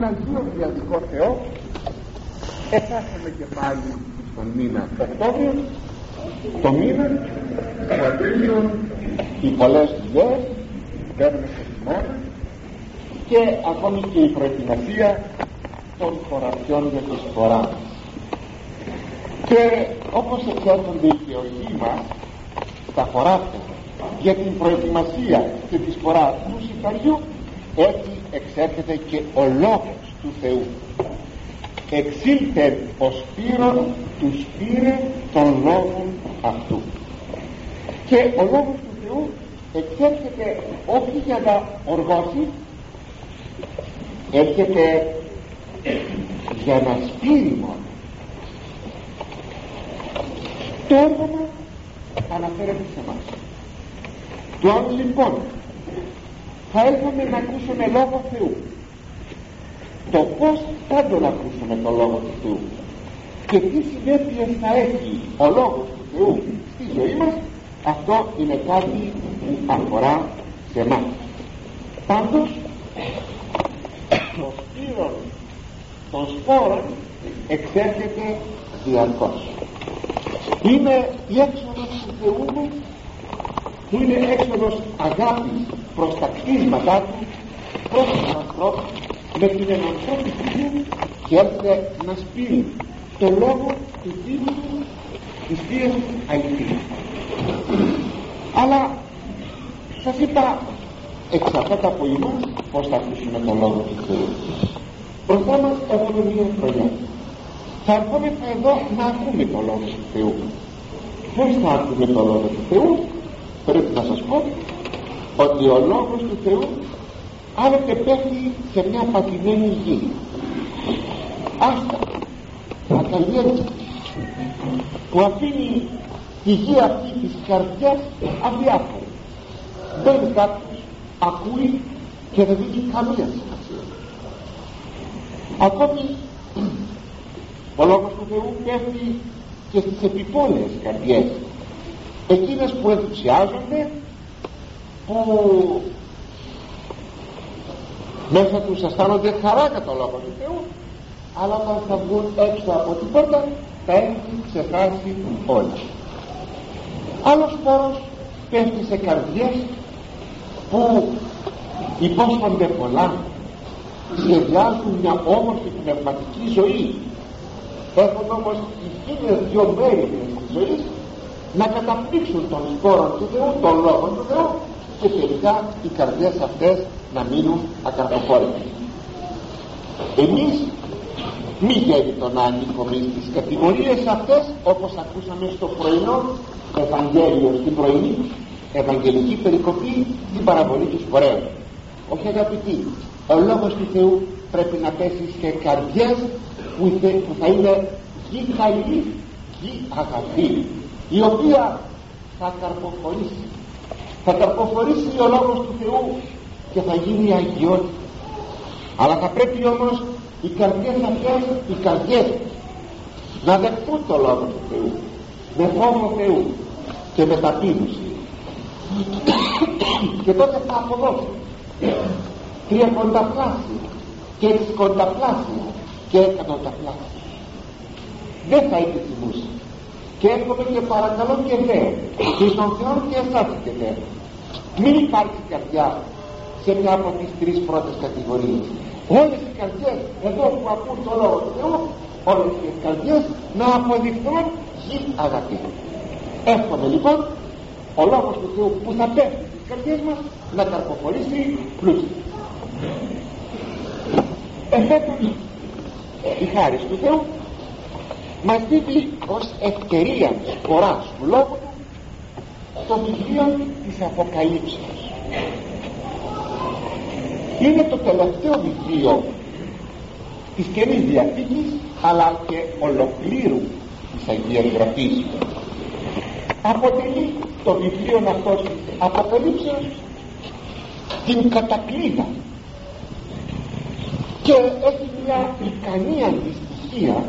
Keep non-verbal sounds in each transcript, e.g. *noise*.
τον Αγίο Βιαστικό Θεό εφάσαμε και πάλι στον μήνα Οκτώβριο το μήνα που αρχίζουν οι πολλές δουλειές παίρνουμε σε χειμώνα και ακόμη και η προετοιμασία των χωραφιών για τη φορά και όπως εξέρχονται οι θεωργοί μας τα χωράφια για την προετοιμασία και τη φορά του σιταριού έτσι εξέρχεται και ο λόγος του Θεού. Εξήλθε ο Σπύρον τους σπήρε των λόγων αυτού. Και ο λόγος του Θεού εξέρχεται όχι για να οργώσει έρχεται για να σπείρει μόνο. Το όργανο αναφέρεται σε εμάς. Το άλλο λοιπόν θα έρθουμε να ακούσουμε λόγο Θεού. Το πως θα τον ακούσουμε το λόγο του Θεού και τι συνέπειες θα έχει ο λόγος του Θεού στη ζωή μας αυτό είναι κάτι που αφορά σε εμάς. Πάντως το σπύρος των σπόρων εξέρχεται διαρκώς. Είναι η έξοδος του Θεού μου που είναι έξοδος αγάπης προς τα κτίσματά του προς τους ανθρώπους με την εναντόπιση του και έρχεται να σπείρει το λόγο του Θείου του της Θείας αληθείας αλλά σας είπα εξαρτάται από εμάς πως θα ακούσουμε το λόγο του Θεού. Μπροστά μας έχουμε μία χρονιά. Θα ερχόμεθα εδώ να ακούμε το λόγο του Θεού. Πως θα ακούμε το λόγο του Θεού; Πρέπει να σας πω ότι ο λόγος του Θεού άλλοτε πέφτει σε μια πατημένη γη. Άστα ακαλλιέργητα που αφήνει τη γη αυτή της καρδιάς αδιάφορη. Μπαίνει κάποιος ακούει και δεν δίνει καμία σημασία. Ακόμη ο λόγος του Θεού πέφτει και στις επιπόλαιες καρδιές εκείνες που ενθουσιάζονται που μέσα τους αισθάνονται χαρά κατά το λόγο του Θεού αλλά όταν θα βγουν έξω από την πόρτα θα έχουν ξεχάσει όλα. Άλλος πόρος πέφτει σε καρδιές που υπόσχονται πολλά σχεδιάζουν μια όμορφη πνευματική ζωή. Έχουν όμως οι χίλιες δυο μέρη της ζωής να καταπτύξουν τον σπόρο του Θεού, τον λόγο του Θεού και τελικά οι καρδιές αυτές να μείνουν ακαρποφόρητες εμείς μη γέννητο να ανήκουμε στις κατηγορίες αυτές όπως ακούσαμε στο πρωινό Ευαγγέλιο στην πρωινή Ευαγγελική περικοπή την παραβολή του φορέου όχι αγαπητοί ο λόγος του Θεού πρέπει να πέσει σε καρδιές που, θα είναι γη καλή γη αγαθή η οποία θα καρποφορήσει. Θα καρποφορήσει ο λόγος του Θεού και θα γίνει αγιότητα. Αλλά θα πρέπει όμως οι καρδιές αυτές οι καρδιές να δεχτούν το λόγο του Θεού με φόβο Θεού και με ταπείνωση. *coughs* Και τότε θα αποδώσει τριακονταπλάσια και εξικονταπλάσια και εκατονταπλάσια. Δεν θα επιθυμούσε και έρχομαι και παρακαλώ και δε και στον Θεό και εσάς και δε μην υπάρχει καρδιά σε μια από τις τρεις πρώτες κατηγορίες. Όλες οι καρδιές εδώ που ακούν το λόγο του Θεού όλες οι καρδιές να αποδειχθούν γη αγαθή εύχομαι λοιπόν ο λόγος του Θεού που θα πέφτει στις καρδιές μας να καρποφορήσει πλούσια. Εφέτος η χάρη του Θεού μας δίνει ως ευκαιρία φοράς του λόγου του το βιβλίο της Αποκαλύψεως. Είναι το τελευταίο βιβλίο της Καινής Διαθήκης αλλά και ολοκλήρου της Αγίας Γραφής. Αποτελεί το βιβλίο αυτό της Αποκαλύψεως την κατακλείδα και έχει μια ικανή αντιστοιχία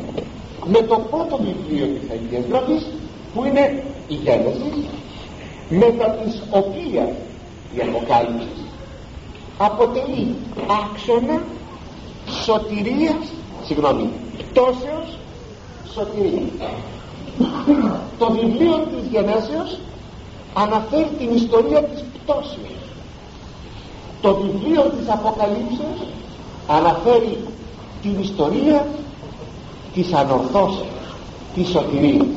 με το πρώτο βιβλίο της Αγίας Γραφής που είναι η Γένεσης μετά της οποίας η Αποκάλυψη αποτελεί άξονα σωτηρίας συγγνώμη πτώσεως σωτηρίας. Το βιβλίο της γενέσεως αναφέρει την ιστορία της πτώσεως. Το βιβλίο της Αποκαλύψεως αναφέρει την ιστορία της ανορθώσεως της σωτηρίας.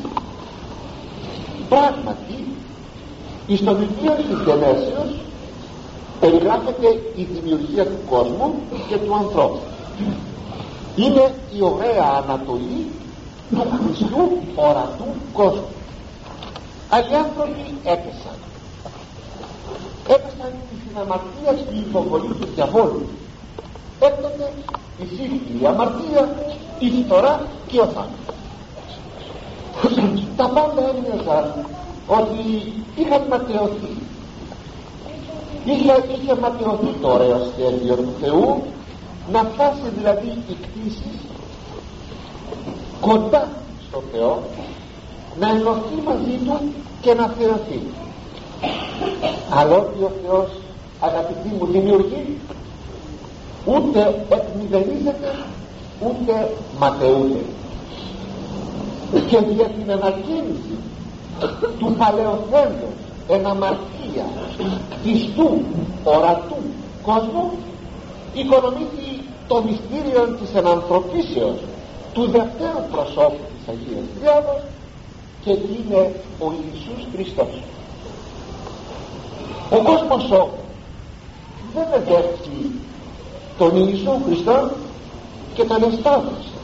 Πράγματι στο βιβλίο της γενέσεως περιγράφεται η δημιουργία του κόσμου και του ανθρώπου. Είναι η ωραία ανατολή του Χριστού ορατού κόσμου. Άλλοι άνθρωποι έπεσαν. Έπεσαν στην αμαρτία στην υποβολή του διαβόλου. Έκτοτε εισήχθη η αμαρτία η φθορά και ο θάνατος. Τα πάντα έμοιαζαν ότι είχαν ματαιωθεί. Είχε, είχε ματαιωθεί το ωραίο σχέδιο του Θεού να φτάσει δηλαδή η κτήση κοντά στο Θεό να ενωθεί μαζί Του και να θεωθεί αλλά ότι ο Θεός αγαπητοί μου δημιουργεί ούτε εκμηδενίζεται ούτε ματαιούται. Και για την ανακαίνιση του παλαιοθέντος εν αμαρτία πιστού ορατού κόσμου οικονομήθη το μυστήριο της ενανθρωπίσεως του δευτέρου προσώπου της Αγίας Τριάδος και είναι ο Ιησούς Χριστός. Ο κόσμος όμως δεν εδέχει τον Ιησού Χριστό και τον εστάδωσε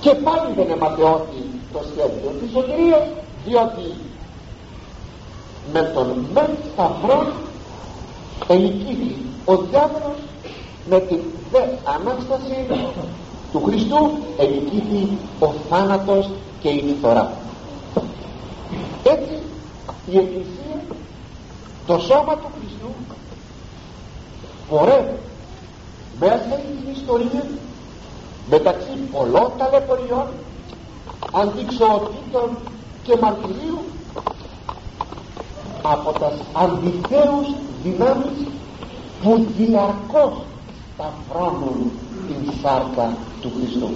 και πάλι δεν εματαιώθη το σχέδιο της σωτηρίας διότι με τον μεν σταυρό ελικήθη ο διάβολος με την δε Ανάσταση του Χριστού ελικήθη ο θάνατος και η φθορά έτσι η Εκκλησία το σώμα του Χριστού πορεύει μέσα στην ιστορία μεταξύ πολλών ταλαιπωριών αντιξοοτήτων και μαρτυρίου από τα αντιθέους δυνάμεις που διαρκώς σταυρώνουν την σάρκα του Χριστού.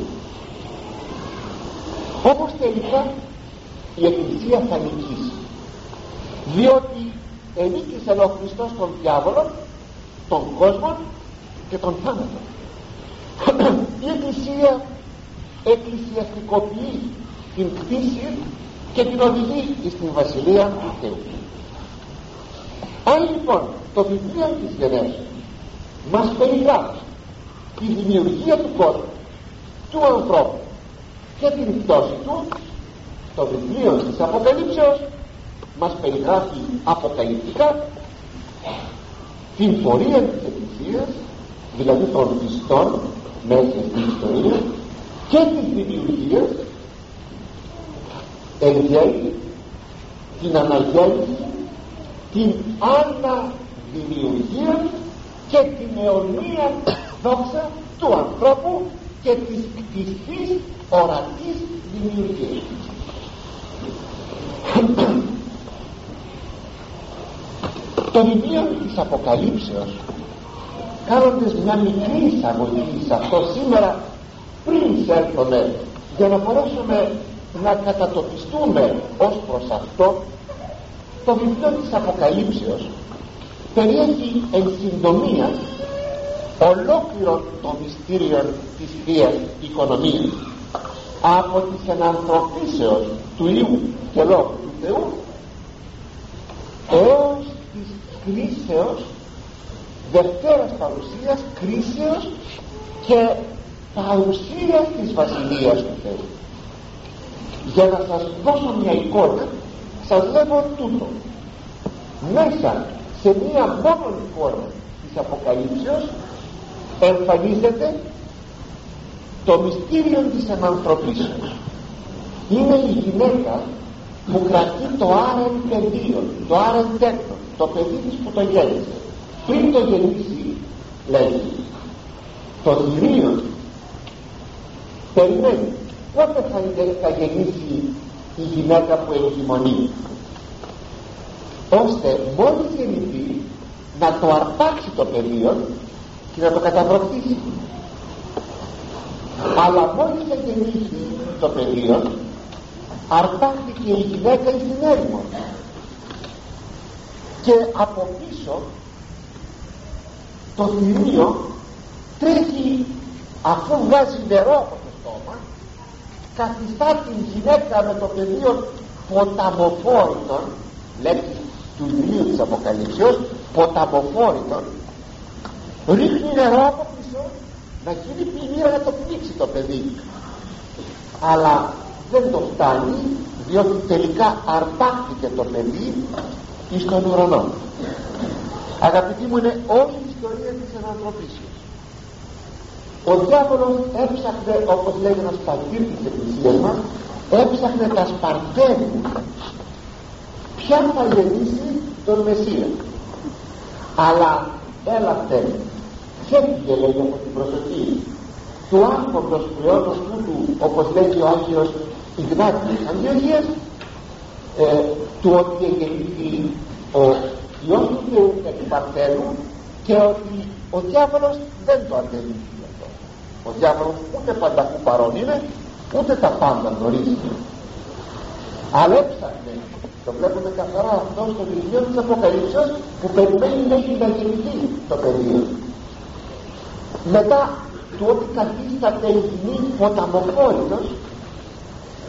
Όπως τελικά η Εκκλησία θα νικήσει. Διότι ενίκησε ο Χριστός τον διάβολο τον κόσμο και τον θάνατο. Η Εκκλησία εκκλησιαστικοποιεί την κτήση και την οδηγεί στην Βασιλεία του Θεού. Αν λοιπόν το βιβλίο της Γενέσης μας περιγράφει τη δημιουργία του κόσμου του ανθρώπου και την πτώση του το βιβλίο της Αποκαλύψεως μας περιγράφει αποκαλυπτικά την πορεία της Εκκλησίας δηλαδή των πιστών μέσα στην ιστορία και της δημιουργίας εν την αναγέννηση την αναδημιουργία και την αιωνία δόξα του ανθρώπου και της κτιστής ορατής δημιουργίας. Το βιβλίο της Αποκαλύψεως κάνοντας μια μικρή εισαγωγή σε αυτό σήμερα πριν εισέλθουμε για να μπορέσουμε να κατατοπιστούμε ως προς αυτό το βιβλίο της Αποκαλύψεως περιέχει εν συντομία ολόκληρο το μυστήριο της Θείας Οικονομίας από τις ενανθρωπίσεως του Ιού και Λόγου του Θεού έως της κρίσεως δευτέρας παρουσίας κρίσεως και παρουσίας της Βασιλείας του Θεού. Για να σας δώσω μια εικόνα σας λέγω τούτο. Μέσα σε μία μόνο εικόνα της Αποκαλύψεως εμφανίζεται το μυστήριο της ενανθρωπίσεως είναι η γυναίκα που κρατεί το άρεν πεδίο το άρεν τέκτο το παιδί της που το γέννησε πριν το γεννήσει λέει το θηρίο περιμένει πότε θα, θα γεννήσει η γυναίκα που εγκυμονεί ώστε μόλις γεννηθεί να το αρπάξει το πεδίο και να το καταβροχτήσει αλλά μόλις γεννήσει το πεδίο αρπάχθηκε η γυναίκα στην έρημο και από πίσω το θηρίο τρέχει αφού βγάζει νερό από το στόμα καθιστά την γυναίκα με το πεδίο ποταμοφόρητον λέξη του βιβλίου της Αποκαλύψεως ποταμοφόρητον ρίχνει νερό από πίσω να γίνει πλημμύρα να το πνίξει το παιδί. Αλλά δεν το φτάνει διότι τελικά αρπάχθηκε το παιδί εις τον ουρανό. Αγαπητοί μου είναι όλη η ιστορία της ανθρωπίσεως ο διάβολος έψαχνε όπως λέει ένας πατήρ της εκκλησίας μας έψαχνε τα σπαρτέρια ποια θα γεννήσει τον Μεσσία. Αλλά έλατε ξέφυγε λέει από την προσοχή. Του άρχοντος πλεόνος του όπως λέγει ο Άγιος Ιγνάτης Αντιοχίας ε, του ότι γεννήθη ο Υιός του του Παρτέλου και ότι ο διάβολος δεν το αντελήφθη αυτό. Ο διάβολος ούτε πανταχού παρόν είναι ούτε τα πάντα γνωρίζει. Αλλά έψαχνε το βλέπουμε καθαρά αυτό στο βιβλίο της Αποκαλύψεως που περιμένει μέχρι να γεννηθεί το πεδίο. Μετά του ότι καθίσταται η γη ποταμοφόρητος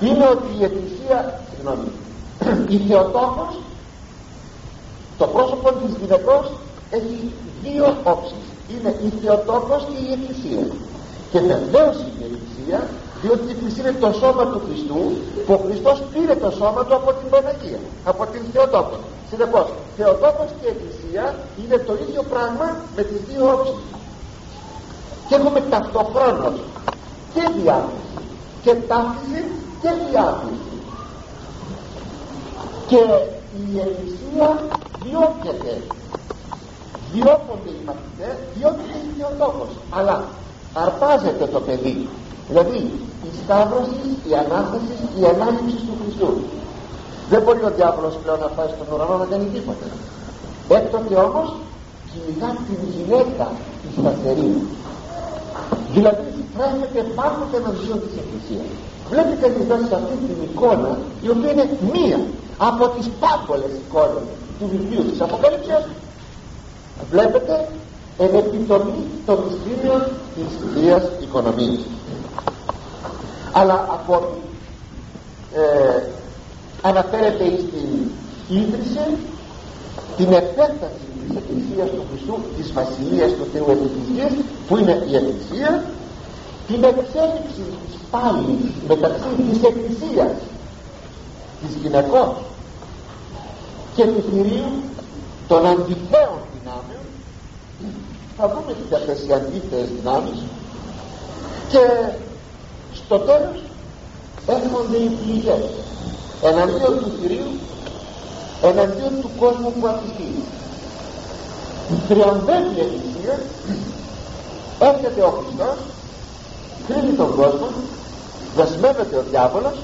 είναι ότι η Εκκλησία συγγνώμη *clears throat* η Θεοτόκος το πρόσωπο της γυναικός έχει δύο όψεις είναι η Θεοτόκος και η Εκκλησία. Και βεβαίως η Εκκλησία διότι η Εκκλησία είναι το σώμα του Χριστού που ο Χριστός πήρε το σώμα του από την Παναγία από την Θεοτόκο συνεπώς Θεοτόκος και Εκκλησία είναι το ίδιο πράγμα με τις δύο όψεις. Και έχουμε ταυτοχρόνως και διάθεση και ταύτιση και διάθεση και η Εκκλησία διώκεται διώκονται οι μαθητές διώκεται η Θεοτόκος αλλά αρπάζεται το παιδί. Δηλαδή η σταύρωση, η Ανάσταση, η Ανάληψη του Χριστού. Δεν μπορεί ο διάβολος πλέον να πάει στον ουρανό να κάνει τίποτα. Έκτοτε όμως κυνηγά την γυναίκα τη σταθερή. Δηλαδή στρέφεται πάνω από ένα ζώο της Εκκλησίας. Βλέπει κανείς εδώ σε αυτή την εικόνα η οποία είναι μία από τις πάμπολες εικόνες του βιβλίου της Αποκαλύψεως βλέπετε εν επιτομή των μυστήριων της Θείας Οικονομίας. Αλλά ακόμη ε, αναφέρεται στην ίδρυση την επέκταση της Εκκλησίας του Χριστού της Βασιλείας του Θεού Εκκλησίας που είναι η Εκκλησία την εξέλιξη της πάλης μεταξύ της Εκκλησίας της γυναικών και του θηρίου των αντιθέων δυνάμεων θα δούμε τις αυτές οι αντίθεες δυνάμεις. Και στο τέλος έρχονται οι πληγές. Εναντίον του θηρίου εναντίον του κόσμου που αφηθεί θριαμβεύει η Εκκλησία έρχεται ο Χριστός κρίνει τον κόσμο δεσμεύεται ο διάβολος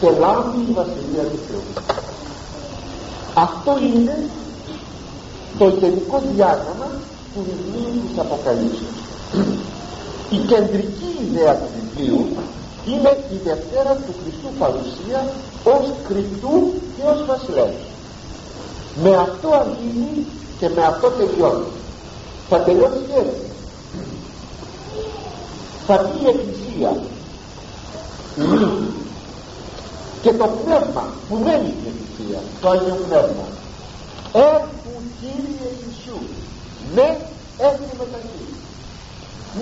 και λάβει η Βασιλεία του Θεού. Αυτό είναι το γενικό διάγραμμα του βιβλίου της Αποκαλύψεως. Η κεντρική ιδέα του βιβλίου είναι η Δευτέρα του Χριστού παρουσία ως κριτού και ως βασιλεύς με αυτό αρχίζει και με αυτό τελειώνει. Θα τελειώσει έτσι. Θα πει η Εκκλησία. Η και το πνεύμα που μένει στην Εκκλησία το Άγιο Πνεύμα έρχου Κύριε Ιησού ναι έρχομαι μεταξύ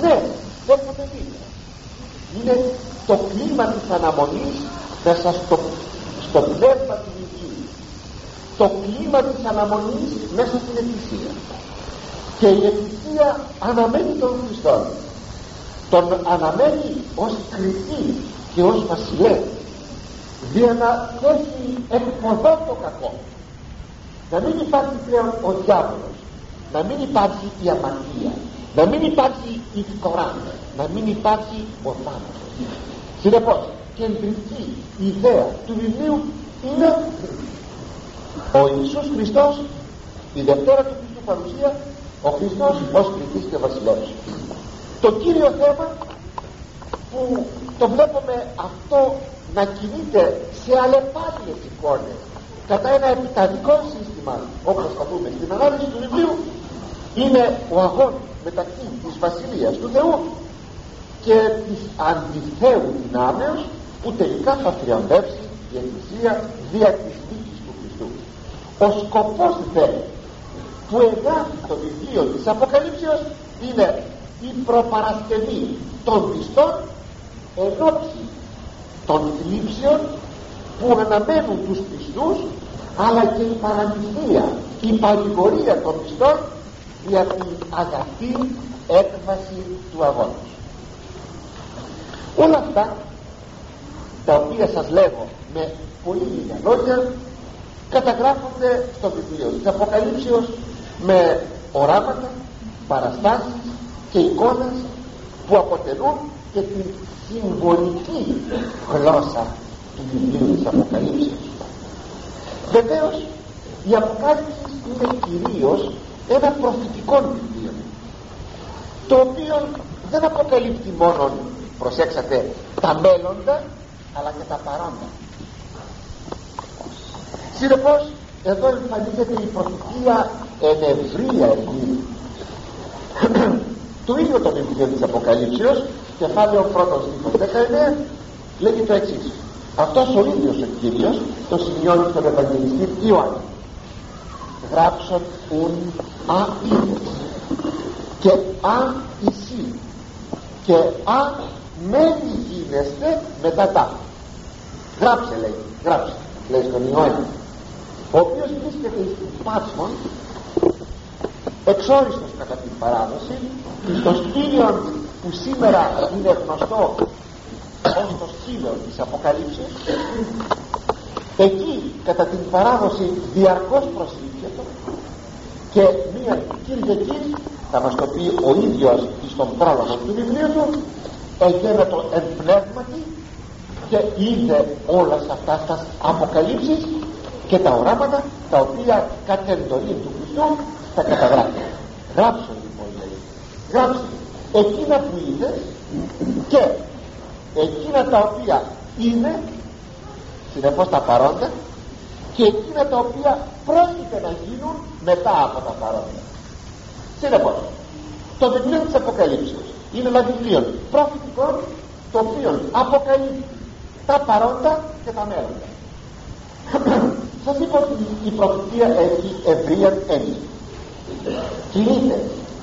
ναι έρχομαι δίπλα είναι το κλίμα της αναμονής μέσα στο, στο πνεύμα του Ιησού. Το κλίμα της αναμονής μέσα στην Εκκλησία. Και η Εκκλησία αναμένει τον Χριστό. Τον αναμένει ως κριτή και ως βασιλέα για να έχει εκποδό το κακό να μην υπάρχει πλέον ο διάβολος. Να μην υπάρχει η αμαρτία. Να μην υπάρχει η φθορά να μην υπάρχει ο θάνατος. Συνεπώς κεντρική ιδέα του βιβλίου είναι ο Ιησούς Χριστός η Δευτέρα του Χριστού παρουσία ο Χριστός ως κριτής και βασιλεύς το κύριο θέμα που το βλέπουμε αυτό να κινείται σε αλλεπάλληλες εικόνες κατά ένα επιταδικό σύστημα όπως θα δούμε στην ανάλυση του βιβλίου είναι ο αγών μεταξύ της Βασιλείας του Θεού και της αντιθέου δυνάμεως που τελικά θα θριαμβεύσει η Εκκλησία δια της νίκης του Χριστού. Ο σκοπός δε που εγγράφει το βιβλίο της Αποκαλύψεως είναι η προπαρασκευή των πιστών ενόψη των θλίψεων που αναμένουν τους πιστούς αλλά και η παραμυθία η παρηγορία των πιστών για την αγαθή έκβαση του αγώνας. Όλα αυτά τα οποία σας λέγω με πολύ λίγα λόγια καταγράφονται στο βιβλίο της Αποκαλύψεως με οράματα, παραστάσεις και εικόνες που αποτελούν και την συμβολική γλώσσα του βιβλίου της Αποκαλύψεως βεβαίως η Αποκάλυψη είναι κυρίως ένα προφητικό βιβλίο το οποίο δεν αποκαλύπτει μόνο προσέξατε τα μέλλοντα αλλά και τα παρόντα συνεπώς εδώ εμφανίζεται η προφητεία εν ευρία *clears throat* το ίδιο το βιβλίο της Αποκαλύψεως κεφάλαιο πρώτο στίχος 19 λέγει το εξής αυτός ο ίδιος ο Κύριος το σημειώνει στον Ευαγγελιστή Ιωάννη. Γράψον ουν α και α ισί και α μένει γίνεστε μετά τα γράψε λέει γράψε λέει στον Ιωάννη. Ο οποίος βρίσκεται στην Πάτμον εξόριστος κατά την παράδοση στο σκύλιο που σήμερα είναι γνωστό ως το σκύλο της Αποκαλύψεως. Εκεί κατά την παράδοση διαρκώς προσήλχεται και μία Κυριακής θα μας το πει ο ίδιος στον πρόλογο του βιβλίου του εγένετο εν πνεύματι και είδε όλα αυτά τα αποκαλύψεις και τα οράματα τα οποία κατ' εντολή του Χριστού τα καταγράφει. Γράψω λοιπόν λέει. Γράψε. Εκείνα που είδες και εκείνα τα οποία είναι συνεπώς τα παρόντα και εκείνα τα οποία πρόκειται να γίνουν μετά από τα παρόντα. Συνεπώς το βιβλίο της Αποκαλύψεως είναι ένα βιβλίο προφητικό το οποίο αποκαλύπτει τα παρόντα και τα μέλλοντα *clears throat* σας είπα ότι η προφητεία έχει ευρεία έννοια. Κινείται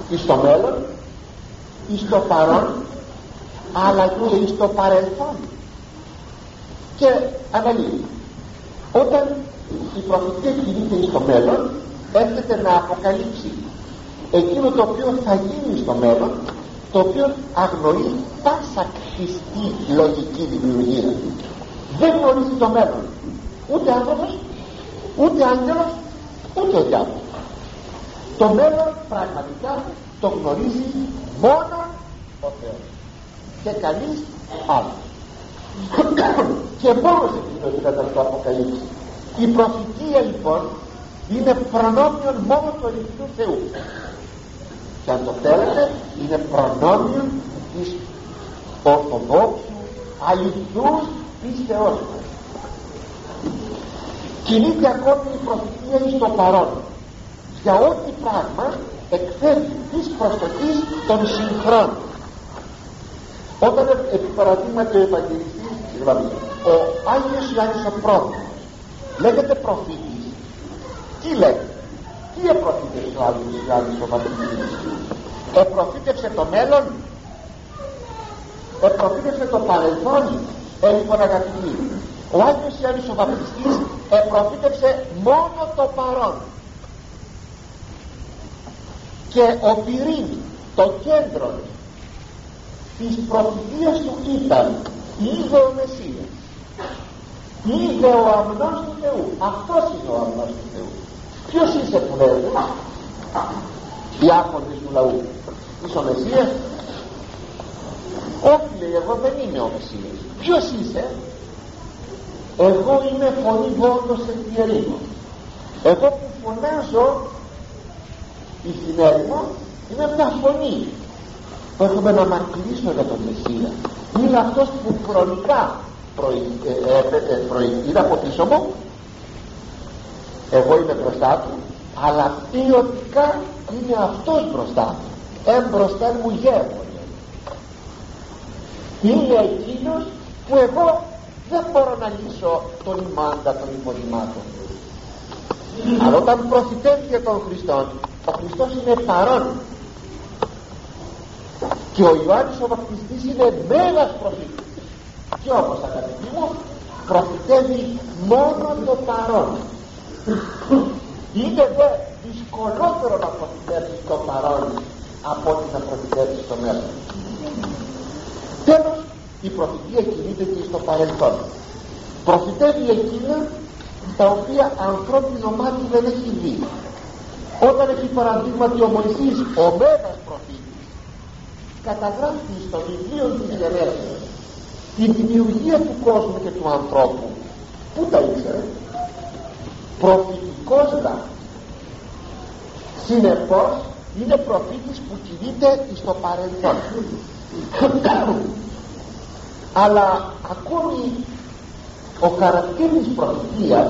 εις το μέλλον εις το παρόν αλλά και εις το παρελθόν. Και αναλύει όταν η προφητεία κινείται εις το μέλλον έρχεται να αποκαλύψει εκείνο το οποίο θα γίνει στο μέλλον το οποίο αγνοεί πάσα κτιστή λογική δημιουργία. Δεν γνωρίζει το μέλλον. Ούτε άνθρωπος ούτε άγγελος ούτε ο διάβολος. Το μέλλον πραγματικά το γνωρίζει μόνο ο Θεός και κανείς άλλος. Και μόνος εκείνος κατά το αποκαλύψει. Η προφητεία λοιπόν είναι προνόμιο μόνο του αληθινού Θεού. Και αν το θέλετε είναι προνόμιο της ορθοδόξου αληθούς πίστεώς μας. Κινείται ακόμη η προφητεία στο παρόν. Για ό,τι πράγμα εκθέτει της προσοχής των συγχρόνων όταν επί παραδείγματι ο Ευαγγελιστής συγγνώμη ο Άγιος Ιωάννης ο Πρόδρομος λέγεται προφήτης τι λέγεται τι επροφήτευσε ο Άγιος Ιωάννης ο Πατρικής επροφήτευσε το μέλλον; Επροφήτευσε το παρελθόν; Ε, λοιπόν αγαπητοί ο Άγιος Ιωάννης ο Βαπτιστής επροφήτευσε μόνο το παρόν. Και ο πυρήνη το κέντρο της προφητείας του ήταν είδε ο Μεσσίας είδε ο αμνός του Θεού. Αυτός είναι ο αμνός του Θεού. Ποιος είσαι που λέει διάκοντες του λαού. Είσαι ο Μεσσίας; Όχι λέει εγώ δεν είμαι ο Μεσσίας. Ποιος είσαι; Εγώ είμαι φωνή βόντος εν εγώ που φωνάζω η συνέρημο είναι μια φωνή. που έχουμε να μακλήσω για τον Μεσσία. Είναι αυτός που χρονικά ε, ε, ε, είναι από πίσω μου εγώ είμαι μπροστά του. Αλλά ποιοτικά είναι αυτός μπροστά μου. Έμπροστα μου γέρμα είναι εκείνος που εγώ δεν μπορώ να λύσω τον ημάντα των υποδημάτων αλλά όταν προφητεύει για τον Χριστό ο Χριστός είναι παρόν και ο Ιωάννης ο Βαπτιστής είναι μέγας προφήτης. Και όμως αγαπητοί μου προφητεύει μόνο το παρόν. Είναι δε δυσκολότερο να προφητεύσεις το παρόν από ότι να προφητεύσεις το μέλλον. Τέλος η προφητεία κινείται και στο παρελθόν. Προφητεύει εκείνα τα οποία ανθρώπινο μάτι δεν έχει δει. Όταν έχει παραδείγματι ο Μωυσής ο Μέγας προφήτης καταγράφει στο βιβλίο της Γενέσης την δημιουργία του κόσμου και του ανθρώπου. Πού τα ήξερε; Προφητικός γράφει συνεπώς είναι προφήτης που κινείται στο παρελθόν. Αλλά ακόμη ο χαρακτήρης προφητείας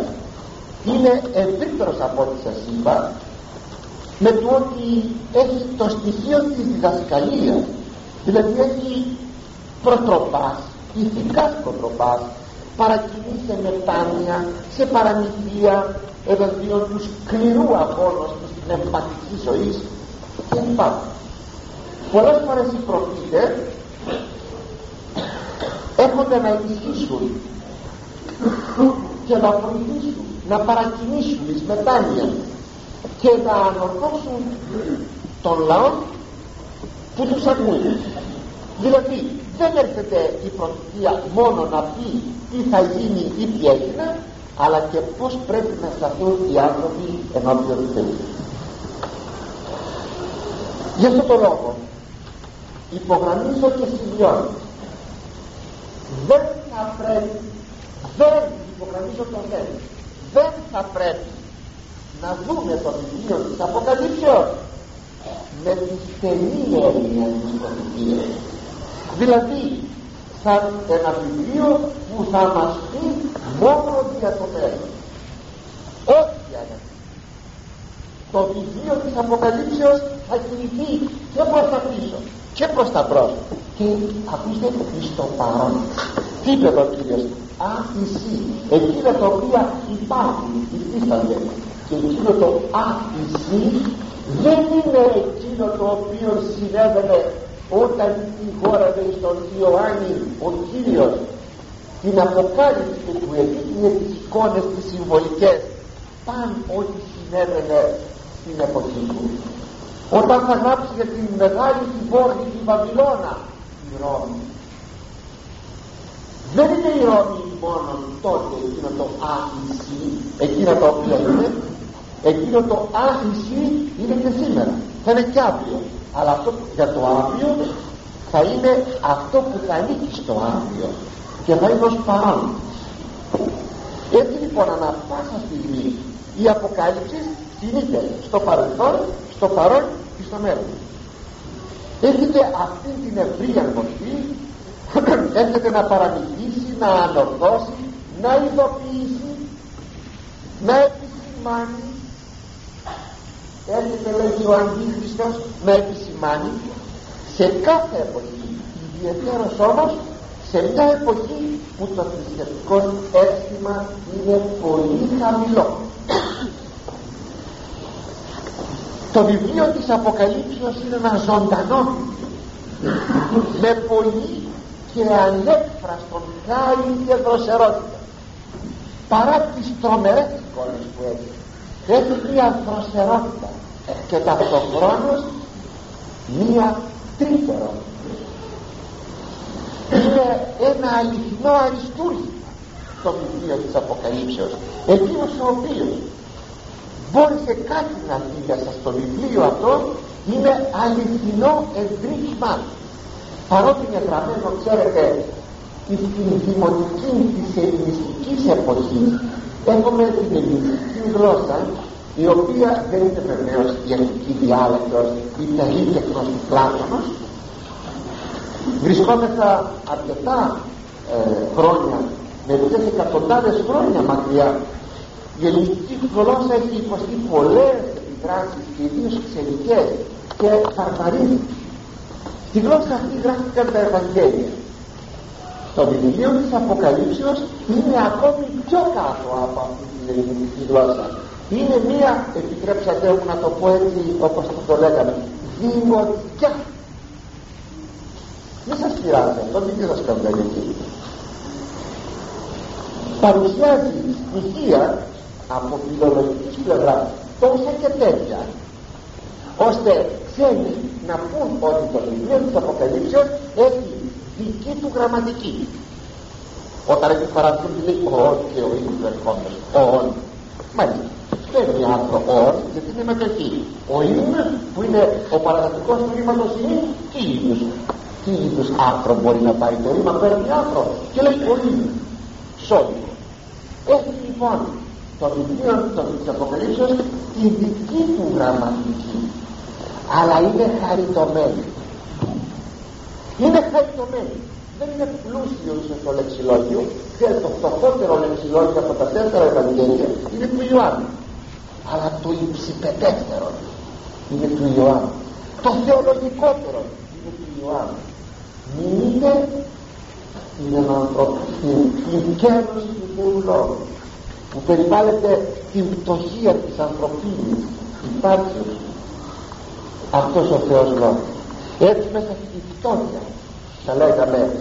είναι ευρύτερος από ό,τι σας είπα με το ότι έχει το στοιχείο της διδασκαλίας δηλαδή έχει προτροπάς ηθικάς προτροπάς παρακινεί σε μετάνοια σε παραμυθία εναντίον τους σκληρού αγώνος της πνευματικής ζωής κλπ πολλές φορές οι προφήτες έρχονται να ενισχύσουν και να βοηθήσουν να παρακινήσουν εις μετάνοια και να ανορθώσουν τον λαό που τους ακούει. Δηλαδή δεν έρχεται η προφητεία μόνο να πει τι θα γίνει ή τι έγινε αλλά και πως πρέπει να σταθούν οι άνθρωποι ενώπιον του Θεού. Γι' αυτό το λόγο υπογραμμίζω και σημειώνω. Δεν θα πρέπει δεν υπογραμμίζω το θέμα δεν θα πρέπει να δούμε το βιβλίο της Αποκαλύψεως με τη στενή έννοια της προφητείας δηλαδή θα ένα βιβλίο που θα μας πει μόνο για το μέλλον. Όχι αγαπητοί το βιβλίο της Αποκαλύψεως θα κινηθεί και προς τα πίσω και προς τα μπρος. Και ακούστε στο παρόν. Τι είπε ο Κύριος; Άφηση εκείνα τα οποία υπάρχουν υφίστανται και εκείνο το άφηση δεν είναι εκείνο το οποίο συνέβαινε όταν χώρατε στον Ιωάννη ο Κύριος. Την αποκάλυψη που επίκυνε τις εικόνες τις συμβολικές. Παν ό,τι συνέβαινε στην εποχή του. Όταν θα γράψει για την μεγάλη την πόλη την Βαβυλώνα η Ρώμη. Δεν είναι η Ρώμη μόνο τότε εκείνο το άχυση εκείνο το οποίο είναι εκείνο το άχυση είναι και σήμερα. Θα είναι και αύριο. Αλλά αυτό για το αύριο θα είναι αυτό που θα ανήκει στο αύριο. Και θα είναι ως παρόν έτσι λοιπόν ανά πάσα στιγμή η Αποκάλυψη κινείται στο παρελθόν στο παρόν και στο μέλλον. Έρχεται αυτή την ευρία μορφή *clears throat* έρχεται να παραμυθίσει να ανορθώσει να ειδοποιήσει να επισημάνει έρχεται λέγει ο Αντίχριστος να επισημάνει σε κάθε εποχή ιδιαίτερος όμως σε μια εποχή που το θρησκευτικό αίσθημα είναι πολύ χαμηλό. Το βιβλίο της Αποκαλύψεως είναι ένα ζωντανό με πολύ και ανέφραστον χάρη και δροσερότητα. Παρά τις τρομερές εικόνες που έχει έχει μία δροσερότητα και ταυτοχρόνως μία τρίπερο. Είναι ένα αληθινό αριστούργημα το βιβλίο της Αποκαλύψεως εκείνος ο οποίος μπόρεσε κάτι να δει μέσα στο βιβλίο αυτό είναι αληθινό ευρύχημα παρότι είναι γραμμένο ξέρετε στην δημοτική της ελληνιστικής εποχής έχουμε την ελληνιστική γλώσσα η οποία δεν είναι βεβαίως η αρχική διάλεκτος ή περίτεχνος του Πλάτωνος βρισκόμεθα αρκετά ε, χρόνια μερικές εκατοντάδες χρόνια μακριά. Η ελληνική γλώσσα έχει υποστεί πολλές επιδράσεις και ιδίως ξενικές και βαρβαρίες. Στη γλώσσα αυτή γράφτηκαν τα Ευαγγέλια το βιβλίο της Αποκαλύψεως είναι ακόμη πιο κάτω από αυτή την ελληνική γλώσσα. Είναι μία επιτρέψατε μου να το πω έτσι όπως το λέγαμε δημοτικά δεν σας πειράζει αυτό δεν σας σκανδαλίζει παρουσιάζει στοιχεία από φιλολογικής πλευράς τόσα και τέτοια ώστε ξένοι να πούν ότι το βιβλίο της Αποκαλύψεως έχει δική του γραμματική. Όταν έχει παραδείγμα λέει ο και ο ίδιος ερχόμενος ο όν μάλιστα φέρνει άρθρο ο γιατί είναι μετοχή. Ο είναι που είναι ο παραδειγματικός του ρήματος είναι τι είδους τι είδους άρθρο μπορεί να πάρει το ρήμα παίρνει άρθρο και λέει ο είναι σώδικο έχει λοιπόν το βιβλίο της Αποκαλύψεως τη δική του γραμματική. Αλλά είναι χαριτωμένη είναι χαριτωμένη δεν είναι πλούσιο το λεξιλόγιο. Ξέρετε το φτωχότερο λεξιλόγιο από τα τέσσερα Ευαγγέλια είναι του Ιωάννου αλλά το υψηπετέστερο είναι του Ιωάννου το θεολογικότερο είναι του Ιωάννου μείνετε είναι την κέρδωση του Θεού Λόγου. Που περιβάλλεται την πτωχία της ανθρωπίνης υπάρξεως αυτός ο Θεός Λόγος έτσι μέσα στη φτώχεια θα λέγαμε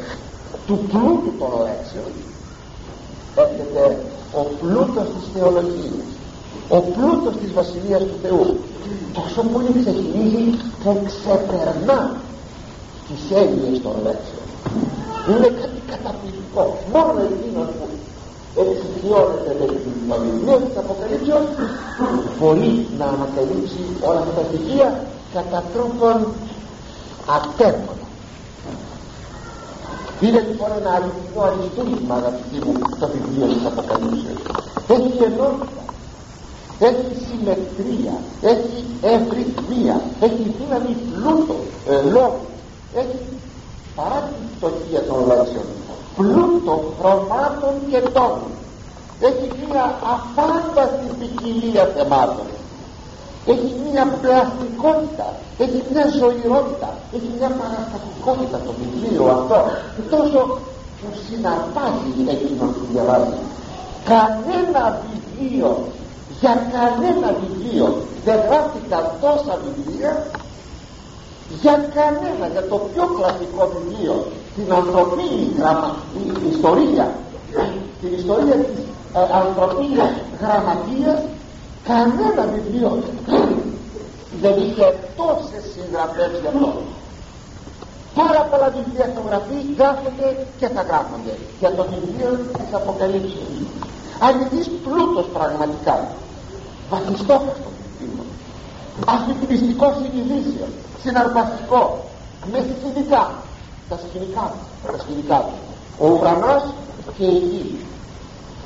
του πλούτου των λέξεων έρχεται ο πλούτος της θεολογίας ο πλούτος της Βασιλείας του Θεού τόσο πολύ ξεχυλίζει που ξεπερνά τις έννοιες των λέξεων είναι κάτι καταπληκτικό. Μόνο εκείνος που εξοικειώνεται με την βιβλία της Αποκαλύψεως μπορεί να ανακαλύψει όλα αυτά τα στοιχεία κατά τρόπον ατέρμονα. Είναι λοιπόν ένα αληθινό αριστούργημα αγαπητοί μου το βιβλίο της Αποκαλύψεως. Έχει ενότητα έχει συμμετρία έχει ευρυθμία έχει δύναμη πλούτο ε, λόγου έχει παρά την φτωχία των λέξεων πλούτο χρωμάτων και τόνων έχει μια αφάνταστη ποικιλία θεμάτων έχει μια πλαστικότητα έχει μια ζωηρότητα έχει μια παραστατικότητα το βιβλίο αυτό. Τόσο που συναρπάζει εκείνον που διαβάζει. Κανένα βιβλίο για κανένα βιβλίο δεν γράφτηκαν τόσα βιβλία για κανένα για το πιο κλασικό βιβλίο την ανθρωπίνη την ιστορία. Την ιστορία της ε, ανθρωπίνης γραμματείας κανένα βιβλίο. Δεν είχε τόσες συγγραφές για αυτό πάρα πολλά βιβλία έχουν γραφεί γράφονται και θα γράφονται για το βιβλίο της Αποκαλύψης αληθής πλούτος πραγματικά. Βαθιστόχαστο βιβλίο. Αφιπιστικό συνειδήσιο συναρπαστικό. Με σκηνικά τα σκηνικά τα σκηνικά του. Ο ουρανός και η γη.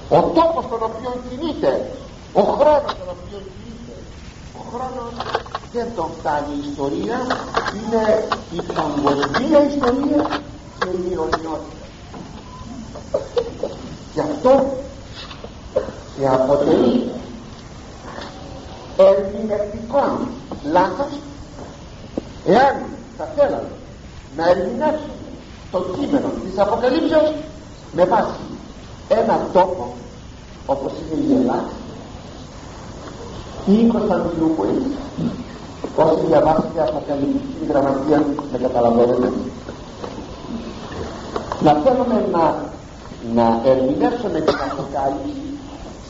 Ο τόπος στον οποίο κινείται ο χρόνος τον οποίο κινείται ο χρόνος δεν τον φτάνει η ιστορία είναι η παγκοσμία ιστορία και η αιωνιότητα γι' αυτό και αποτελεί ερμηνευτικών λάθος εάν θα θέλαμε να ερμηνεύσουμε το κείμενο της Αποκαλύψεως με βάση ένα τόπο όπως είναι η Ελλάδα ή η Κωνσταντινούπολη όσοι διαβάσετε αποκαλυπτική γραμματεία με καταλαβαίνετε. Να θέλουμε να, να ερμηνεύσουμε την αποκάλυψη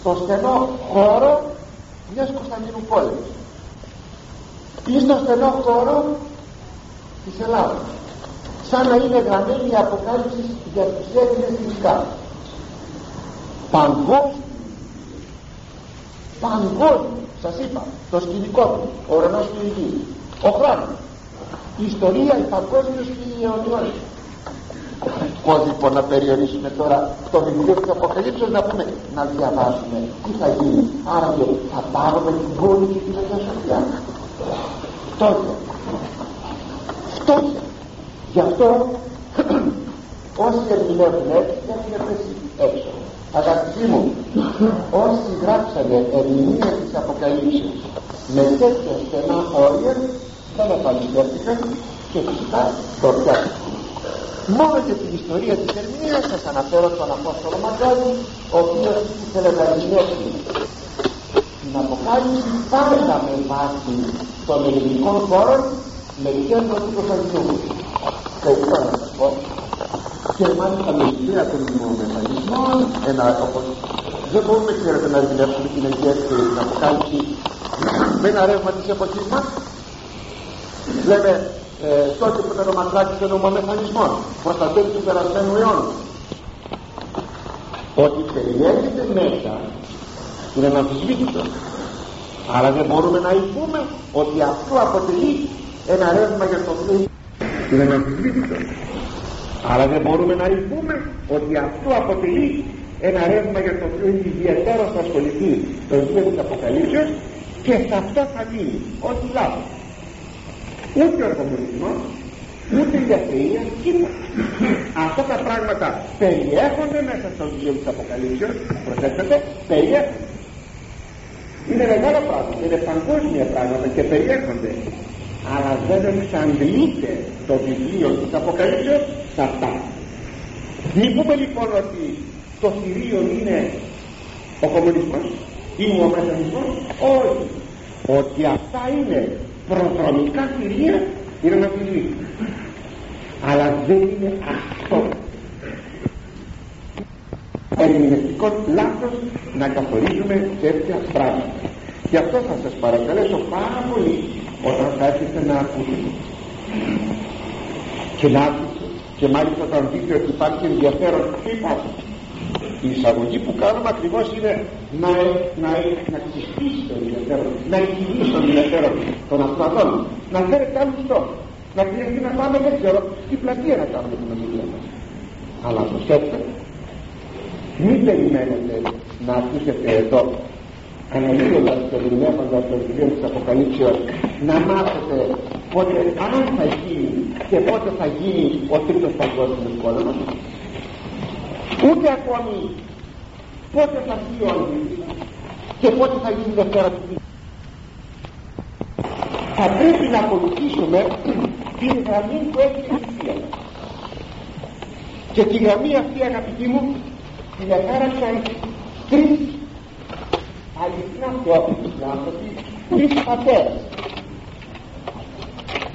στο στενό χώρο μιας Κωνσταντινούπολης ή στο στενό χώρο της Ελλάδας σαν να είναι γραμμένη η αποκάλυψη για τους Έλληνες φυσικά. Παγκόσμιο παγκόσμιο σας είπα το σκηνικό του ο ουρανός και η γη ο χρόνος. Η ιστορία η παγκόσμιος και η αιωνιότητα πως λοιπόν να περιορίσουμε τώρα το βιβλίο του Αποκαλύψεως να πούμε να διαβάσουμε τι θα γίνει. Άρα και θα πάρουμε την πόλη και την Αγία Σοφιά φτώχεια. Φτώχεια. Γι' αυτό *clears throat* όσοι ερμηνεύουν έτσι έχουν πέσει έξω αγαπητοί μου όσοι γράψανε ερμηνεία της Αποκαλύψεως με τέτοια στενά όρια δεν επαληθεύτηκαν και φυσικά το πιάσουν μόνο για την ιστορία της ερμηνείας σας αναφέρω τον Απόστολο Μαγκάλη ο οποίος ήθελε να ερμηνεύσει. Την Αποκάλυψη πάντα με βάση των ελληνικών χώρων με κέντρο του Κωνσταντινού και είπα να σας πω και μάλιστα με ιδέα των μηχανισμών ένα όπως δεν μπορούμε ξέρετε να ερμηνεύσουμε την Αγία και την Αποκάλυψη με ένα ρεύμα της εποχής μας. Λέμε ε, τότε που ήταν ο Μαντράκης των ομομεχανισμών προς τα τέλη του περασμένου αιώνα. Ότι περιέχεται μέσα είναι αναμφισβήτητο αλλά δεν μπορούμε να υπούμε ότι αυτό αποτελεί ένα ρεύμα για το οποίο είναι αναμφισβήτητο αλλά δεν μπορούμε να υπούμε ότι αυτό αποτελεί ένα ρεύμα για το οποίο είναι ιδιαίτερο θα ασχοληθεί το βιβλίο της Αποκαλύψεως και σε αυτό θα μείνει ό,τι λάθος. Ούτε ο κομμουνισμός ούτε η αθεία τίποτα. Αυτά τα πράγματα περιέχονται μέσα στο βιβλίο της Αποκαλύψεως. Προσέξτε περιέχονται. Είναι μεγάλα πράγματα είναι παγκόσμια πράγματα και περιέχονται αλλά δεν εξαντλείται το βιβλίο της Αποκαλύψεως σε αυτά μην πούμε λοιπόν ότι το θηρίο είναι ο κομμουνισμός ή ο μεσανισμός όχι. Ότι αυτά είναι προδρομικά θηρία είναι να πει αλλά δεν είναι αυτό. Ερμηνευτικό λάθος να καθορίζουμε τέτοια πράγματα. Γι' αυτό θα σας παρακαλέσω πάρα πολύ όταν θα έρθετε να ακούσετε και να ακούσετε και μάλιστα όταν δείτε ότι υπάρχει ενδιαφέρον υπάρχει η εισαγωγή που κάνουμε ακριβώς είναι να, να, να ξυστήσει το ενδιαφέρον να εκκινήσει το ενδιαφέρον των ανθρώπων. Να φέρετε άλλους στόχους να χρειαστεί να πάμε δεν ξέρω τι πλατεία να κάνουμε την ομιλία μας. Αλλά προσέξτε μην περιμένετε να ακούσετε εδώ αναλύοντας και ερμηνεύοντας το βιβλίο της Αποκαλύψεως να μάθετε πότε αν θα γίνει και πότε θα γίνει ο τρίτος παγκόσμιος πόλεμος ούτε ακόμη πότε θα βγει ο και πότε θα γίνει η Δευτέρα του θα πρέπει να ακολουθήσουμε την γραμμή που έχει η Εκκλησία. Και τη γραμμή αυτή αγαπητοί μου την εκάραξαν τρεις αληθινά θεόπιτοι άνθρωποι τρεις πατέρες.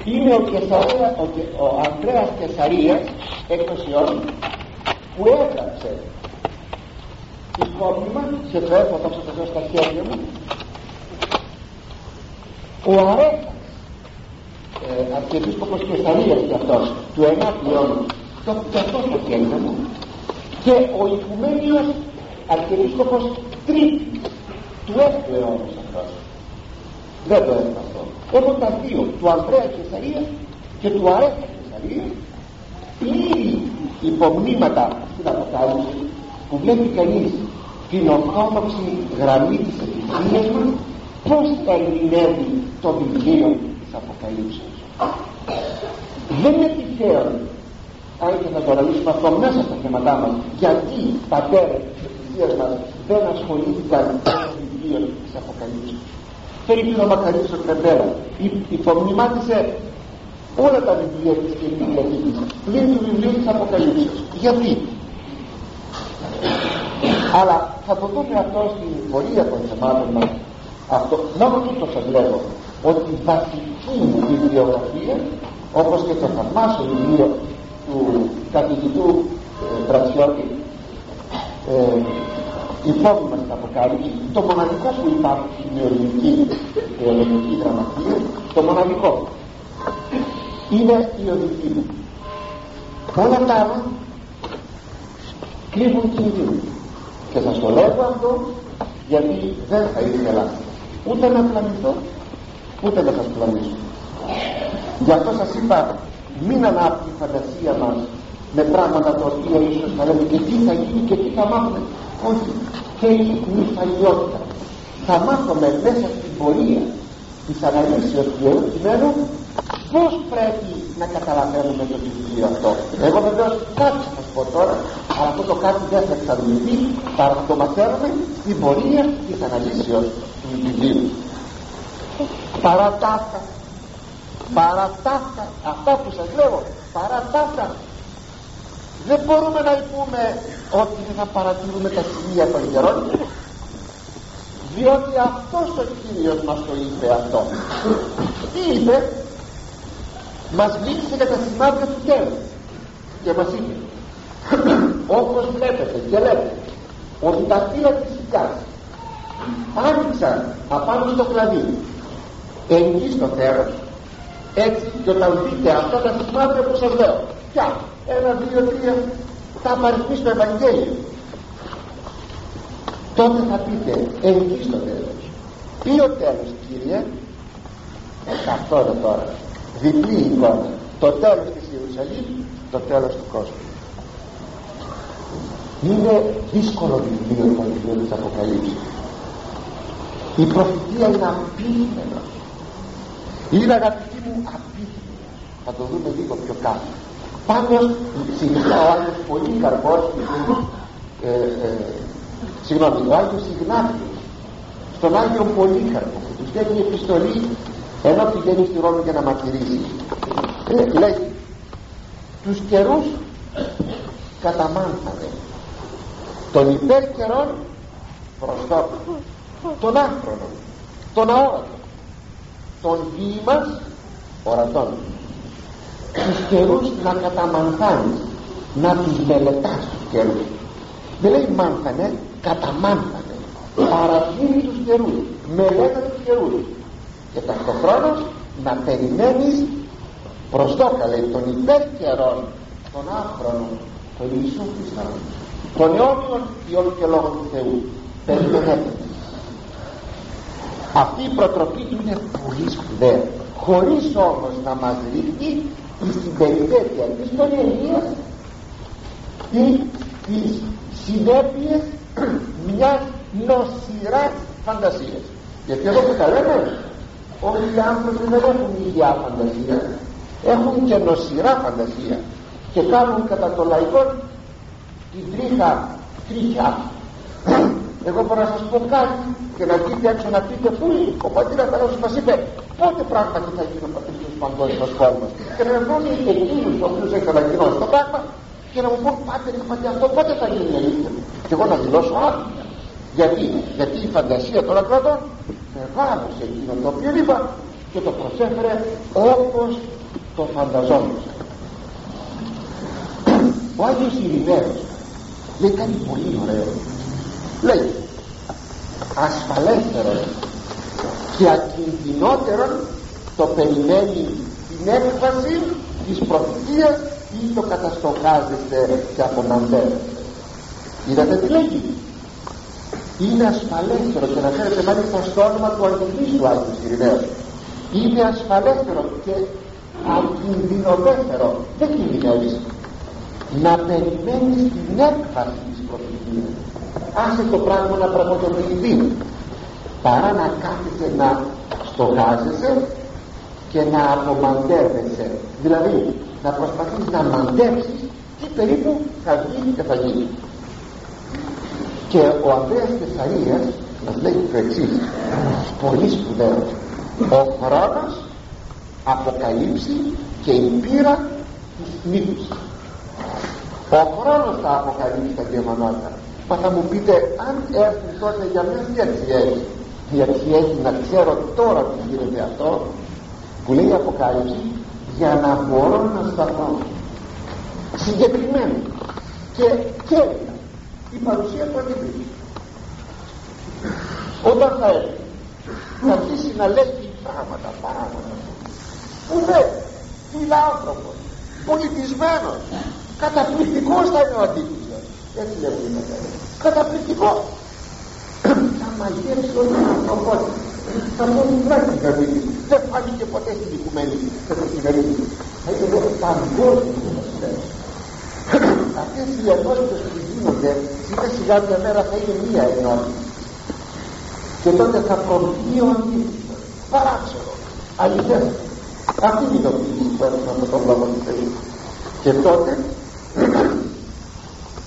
Είναι ο, Κεσαρία, ο, ο Ανδρέας Κεσαρίας εκτός που έγραψε υπόμνημα σε το έχω δώσω το στα χέρια μου. Ο Αρέτας ε, αρχιεπίσκοπος Κεσαρίας και αυτός του 9ου αιώνα το και αυτό στα χέρια μου και ο Οικουμένιος αρχιεπίσκοπος Τρίτης του 6ου αιώνα αυτός δεν το έχω αυτό. Έχω τα δύο του Ανδρέα Κεσαρία και του Αρέτα Κεσαρία πλήρη υπομνήματα στην Αποκάλυψη που βλέπει κανείς την ορθόδοξη γραμμή της Εκκλησίας μας πως ερμηνεύει το βιβλίο της Αποκαλύψεως. Δεν είναι τυχαίο αν και θα το αναλύσουμε αυτό μέσα στα θέματά μας γιατί πατέρες της Εκκλησίας μας δεν ασχολήθηκαν με το βιβλίο της Αποκαλύψεως Θέλει ο Μακαρίτης ο Κρεμπέρα υπομνημάτισε όλα τα βιβλία της και της πλην του βιβλίου της Αποκαλύψεως γιατί; Αλλά θα το δούμε αυτό στην πορεία των θεμάτων μας. Αυτό, μόνο τούτο σας λέω ότι η βασική βιβλιογραφία όπως και το θαυμάσιο βιβλίο του καθηγητού ε, Μπρατσιώτη ε, υπόβημα στην Αποκάλυψη το μοναδικό που υπάρχει στην ελληνική, ελληνική γραμματεία το μοναδικό είναι η οδική. Μου όλα τα άλλα κρύβουν κινδύνου και σας το λέω αυτό γιατί δεν θα ήθελα ούτε να πλανηθώ ούτε να σας πλανήσω. Γι' αυτό σας είπα μην ανάπτει η φαντασία μας με πράγματα τα οποία ίσως θα λέμε και τι θα γίνει και τι θα μάθουμε όχι. Θέλει νυφαλιότητα. Θα μάθουμε μέσα στην πορεία της αναλύσεως του Ιερού Κειμένου πως πρέπει να καταλαβαίνουμε το βιβλίο αυτό. Εγώ βεβαίως κάτι θα σας πω τώρα αλλά αυτό το κάτι δεν θα εξαντληθεί παρά να το μαθαίνουμε στην πορεία της αναλύσεως του βιβλίου παρά τα αυτά παρά τα αυτά αυτά που σας λέω παρά τα αυτά δεν μπορούμε να πούμε ότι δεν θα παρατηρούμε τα σημεία των καιρών διότι αυτός ο Κύριος μας το είπε αυτό. Τι είπε; Μας μίλησε για τα σημάδια του τέλους και μας είπε όπως βλέπετε και λέτε ότι τα φύλλα της ικάς άνοιξαν απάνω στο κλαδί εκεί στο τέλος έτσι και όταν δείτε αυτά τα σημάδια που σας λέω. Πια ένα, δύο, τρία θα απαριθμίσει στο Ευαγγέλιο. Τότε θα πείτε εκεί στο τέλος ποιο τέλος Κύριε. Αυτό είναι τώρα. Διπλή εικόνα. Το τέλος της Ιερουσαλήμ το τέλος του κόσμου. Είναι δύσκολο βιβλίο το βιβλίο της Αποκαλύψης. Η προφητεία είναι απίθμενο είναι αγαπητοί μου απίθμενο θα το δούμε λίγο πιο κάτω πάνω συχνά ο Άγιος Πολύκαρπος ε, ε, συγγνώμη ο Άγιος Ιγνάτιος στον Άγιο Πολύκαρπο που τους στέλνει επιστολή ενώ πηγαίνει στη Ρώμη για να μαρτυρήσει. Ε, λέει τους καιρούς καταμάνθανε. Των υπέρ καιρών προστόπου των άχρονων των αόρατων των μας ορατών τους καιρούς να καταμανθάνεις να τους μελετάς τους καιρούς. Δεν λέει μάνθανε καταμάνθανε. Παρατήρει τους καιρούς μελέτα τους καιρούς. Και ταυτοχρόνως να περιμένεις προσδόκα λέει των υπέρ καιρών των άχρονων των Ιησού Χριστό των αιώνιων ιών και λόγων του Θεού. Περιμένετε. Αυτή η προτροπή του είναι πολύ σπουδαία. Χωρίς όμως να μας ρίχνει στην περιπέτεια της πολυεργίας ή τις συνέπειες μιας νοσηράς φαντασίας. Γιατί εδώ που τα λέμε όλοι οι άνθρωποι δεν έχουν ίδια φαντασία. Έχουν και νοσηρά φαντασία και κάνουν κατά το λαϊκό την τρίχα τρίχα εγώ μπορώ να σας πω κάτι και να βγείτε έξω να πείτε πού είναι ο πατήρας Θανάσης μας είπε πότε πράγματι θα γίνει ο πατήρας παγκόσμιος κόσμος και να βρουν εκείνους ο οποίους έχει ανακοινώσει το πράγμα και να μου πούν πάτε ρε αυτό πότε θα γίνει αλήθεια και εγώ να δηλώσω άλλο γιατί, γιατί η φαντασία των ακρατών μεγάλωσε εκείνο το οποίο είπα και το προσέφερε όπως το φανταζόμαστε. Ο Άγιος Ειρηναίος λέει κάτι πολύ ωραίο. Λέει ασφαλέστερος και ακινδυνότερο το περιμένει την έκφαση της προφητείας ή το καταστοχάζεται και αποναντεύεται είδατε τι λέγει; Είναι ασφαλέστερο και να φέρετε μάλιστα στο όνομα του Αγίου Άγιου Συριναίου είναι ασφαλέστερο και ακινδυνοδέστερο δεν κινδυνεύεις. Να περιμένεις την έκφαση της προφητείας. Άσε το πράγμα να πραγματοποιηθεί. Παρά να κάθεσαι να στοχάζεσαι και να απομαντεύεσαι δηλαδή να προσπαθείς να μαντέψεις τι περίπου θα γίνει και θα γίνει. Και ο Ανδρέας Κεσαρίας μας λέει το εξής πολύ σπουδαίος. Ο χρόνος αποκαλύψει και η πείρα της μύθους ο χρόνος θα αποκαλύψει τα γεμονότα μα θα μου πείτε αν έρθει τότε για μένα τι έτσι έχει; Τι έτσι έχει να ξέρω τώρα τι γίνεται αυτό; Που λέει η Αποκάλυψη για να μπορώ να σταθώ. Συγκεκριμένο και και η παρουσία του Αγίου όταν θα έρθει θα αρχίσει να λέει πράγματα πράγματα που δεν είναι άνθρωπος πολιτισμένος καταπληκτικός θα είναι ο αντίπληκτος έτσι λέγουμε καταπληκτικός. Θα μαζέψει όλη την ανθρωπότητα θα μόνοι βράχει δηλαδή δεν φάνηκε ποτέ στην οικουμένη και στην θα είναι εδώ παγκόσμιο αυτές οι ενότητες που γίνονται σιγά σιγά μια μέρα θα είναι μία ενότητα. Και τότε θα προβεί ο αντίθετος παράξενο αληθές. Αυτή είναι η ειδοποίηση που έχουμε από τον λόγο του Θεού και τότε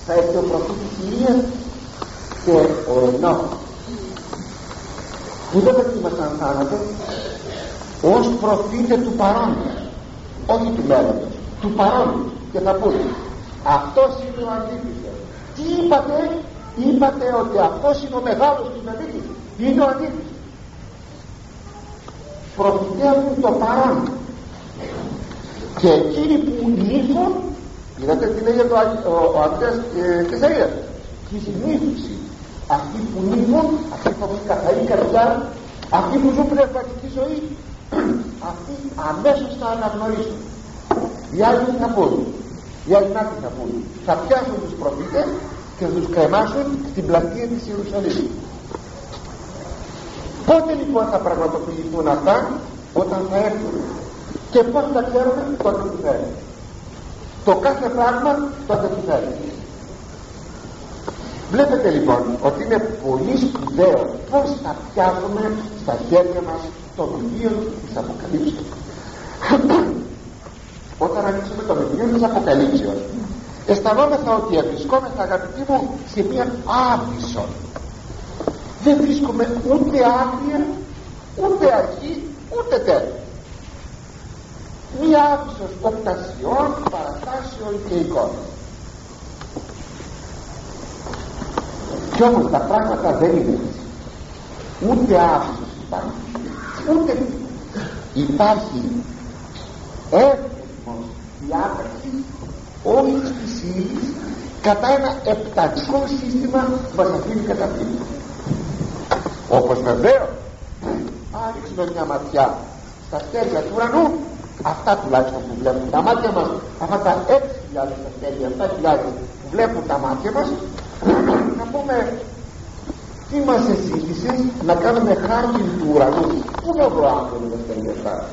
θα έρθει ο προφήτης Ηλίας και ο Ενώ που δεν δοκίμασαν θάνατο ως προφήτε του παρόντος όχι του μέλλοντος του παρόντος και θα πούνε αυτός είναι ο αντίθετος τι είπατε είπατε ότι αυτός είναι ο μεγάλος του Μελίκης είναι ο αντίθετος προφητεύουν το παρόν και εκείνοι που νύχουν είδατε τι λέει ο, ο, ο Αντρέας ε, τη νύχουση αυτοί που νύχουν αυτοί που έχουν καθαρή καρδιά αυτοί που ζουν πνευματική ζωή αυτοί αμέσως θα αναγνωρίσουν. Οι άλλοι τι θα πούν οι άλλοι να θα πούν θα πιάσουν τους προφήτες και θα τους κρεμάσουν στην πλατεία της Ιερουσαλήμ. Πότε λοιπόν θα πραγματοποιηθούν αυτά; Όταν θα έρθουν. Και πώς θα ξέρουμε τότε που θα έρθουν. Το κάθε πράγμα τότε που θα έρθουν βλέπετε λοιπόν ότι είναι πολύ σπουδαίο πως θα πιάσουμε στα χέρια μας το βιβλίο της Αποκαλύψεως. *clears throat* Όταν ανοίξουμε το βιβλίο της Αποκαλύψεως αισθανόμεθα ότι βρισκόμεθα αγαπητοί μου σε μια άβυσο δεν βρίσκουμε ούτε άκρη ούτε αρχή ούτε τέλος. Μία άβυσος οπτασιών, παραστάσεων και εικόνων κι όμως τα πράγματα δεν είναι έτσι. Ούτε άβυσος υπάρχει ούτε υπάρχει εύκολος διάταξη όλης της ύλης κατά ένα επτατικό σύστημα που μας αφήνει καταπληκτικό όπως βεβαίω αν ρίξουμε μια ματιά στα αστέρια του ουρανού. Αυτά τουλάχιστον που βλέπουν τα μάτια μας αυτά τα 6.000 αστέρια 7.000 που βλέπουν τα μάτια μας να πούμε τι μας εσύγησε να κάνουμε χάρτη του ουρανού. Πού να βρω άνθρωποι τα αστέρια αυτά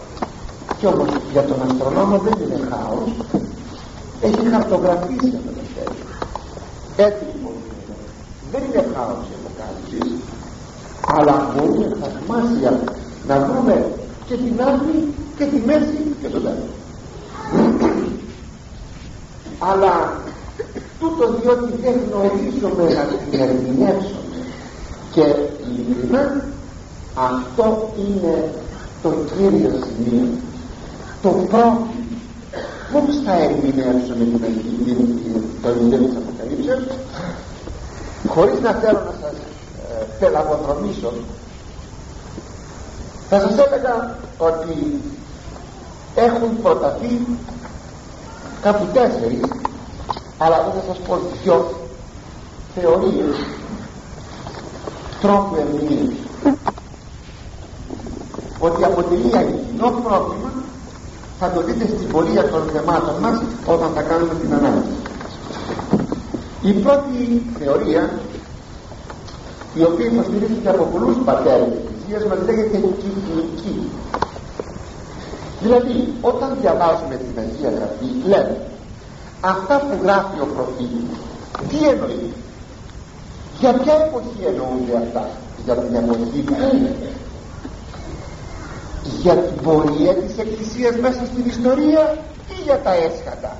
κι όμως για τον αστρονόμο δεν είναι χάος. Έχει χαρτογραφήσει αυτά τα αστέρια έτσι λοιπόν δεν είναι χάος η αποκάλυψη αλλά μπορεί θαυμάσια να βρούμε και την άκρη και τη μέση και το τέλος αλλά τούτο διότι δεν γνωρίζουμε να την ερμηνεύσουμε και ειλικρινά αυτό είναι το κύριο σημείο. Το πρώτο πώς θα ερμηνεύσουμε το βιβλίο της Αποκαλύψεως χωρίς να θέλω να σας πελαγοδρομήσω θα σας έλεγα ότι έχουν προταθεί κάπου τέσσερις αλλά δεν θα σας πω δυο θεωρίες τρόπου ερμηνείας. Ότι αποτελεί κοινό πρόβλημα θα το δείτε στην πορεία των θεμάτων μας όταν θα κάνουμε την ανάλυση. Η πρώτη θεωρία η οποία υποστηρίζεται από πολλούς πατέρες της Εκκλησίας μας λέγεται κυκλική δηλαδή όταν διαβάζουμε την Αγία Γραφή λέμε αυτά που γράφει ο προφήτης τι εννοεί; Για ποια εποχή εννοούνται αυτά; Για την εποχή που είναι. Για την πορεία της Εκκλησίας μέσα στην ιστορία ή για τα έσχατα;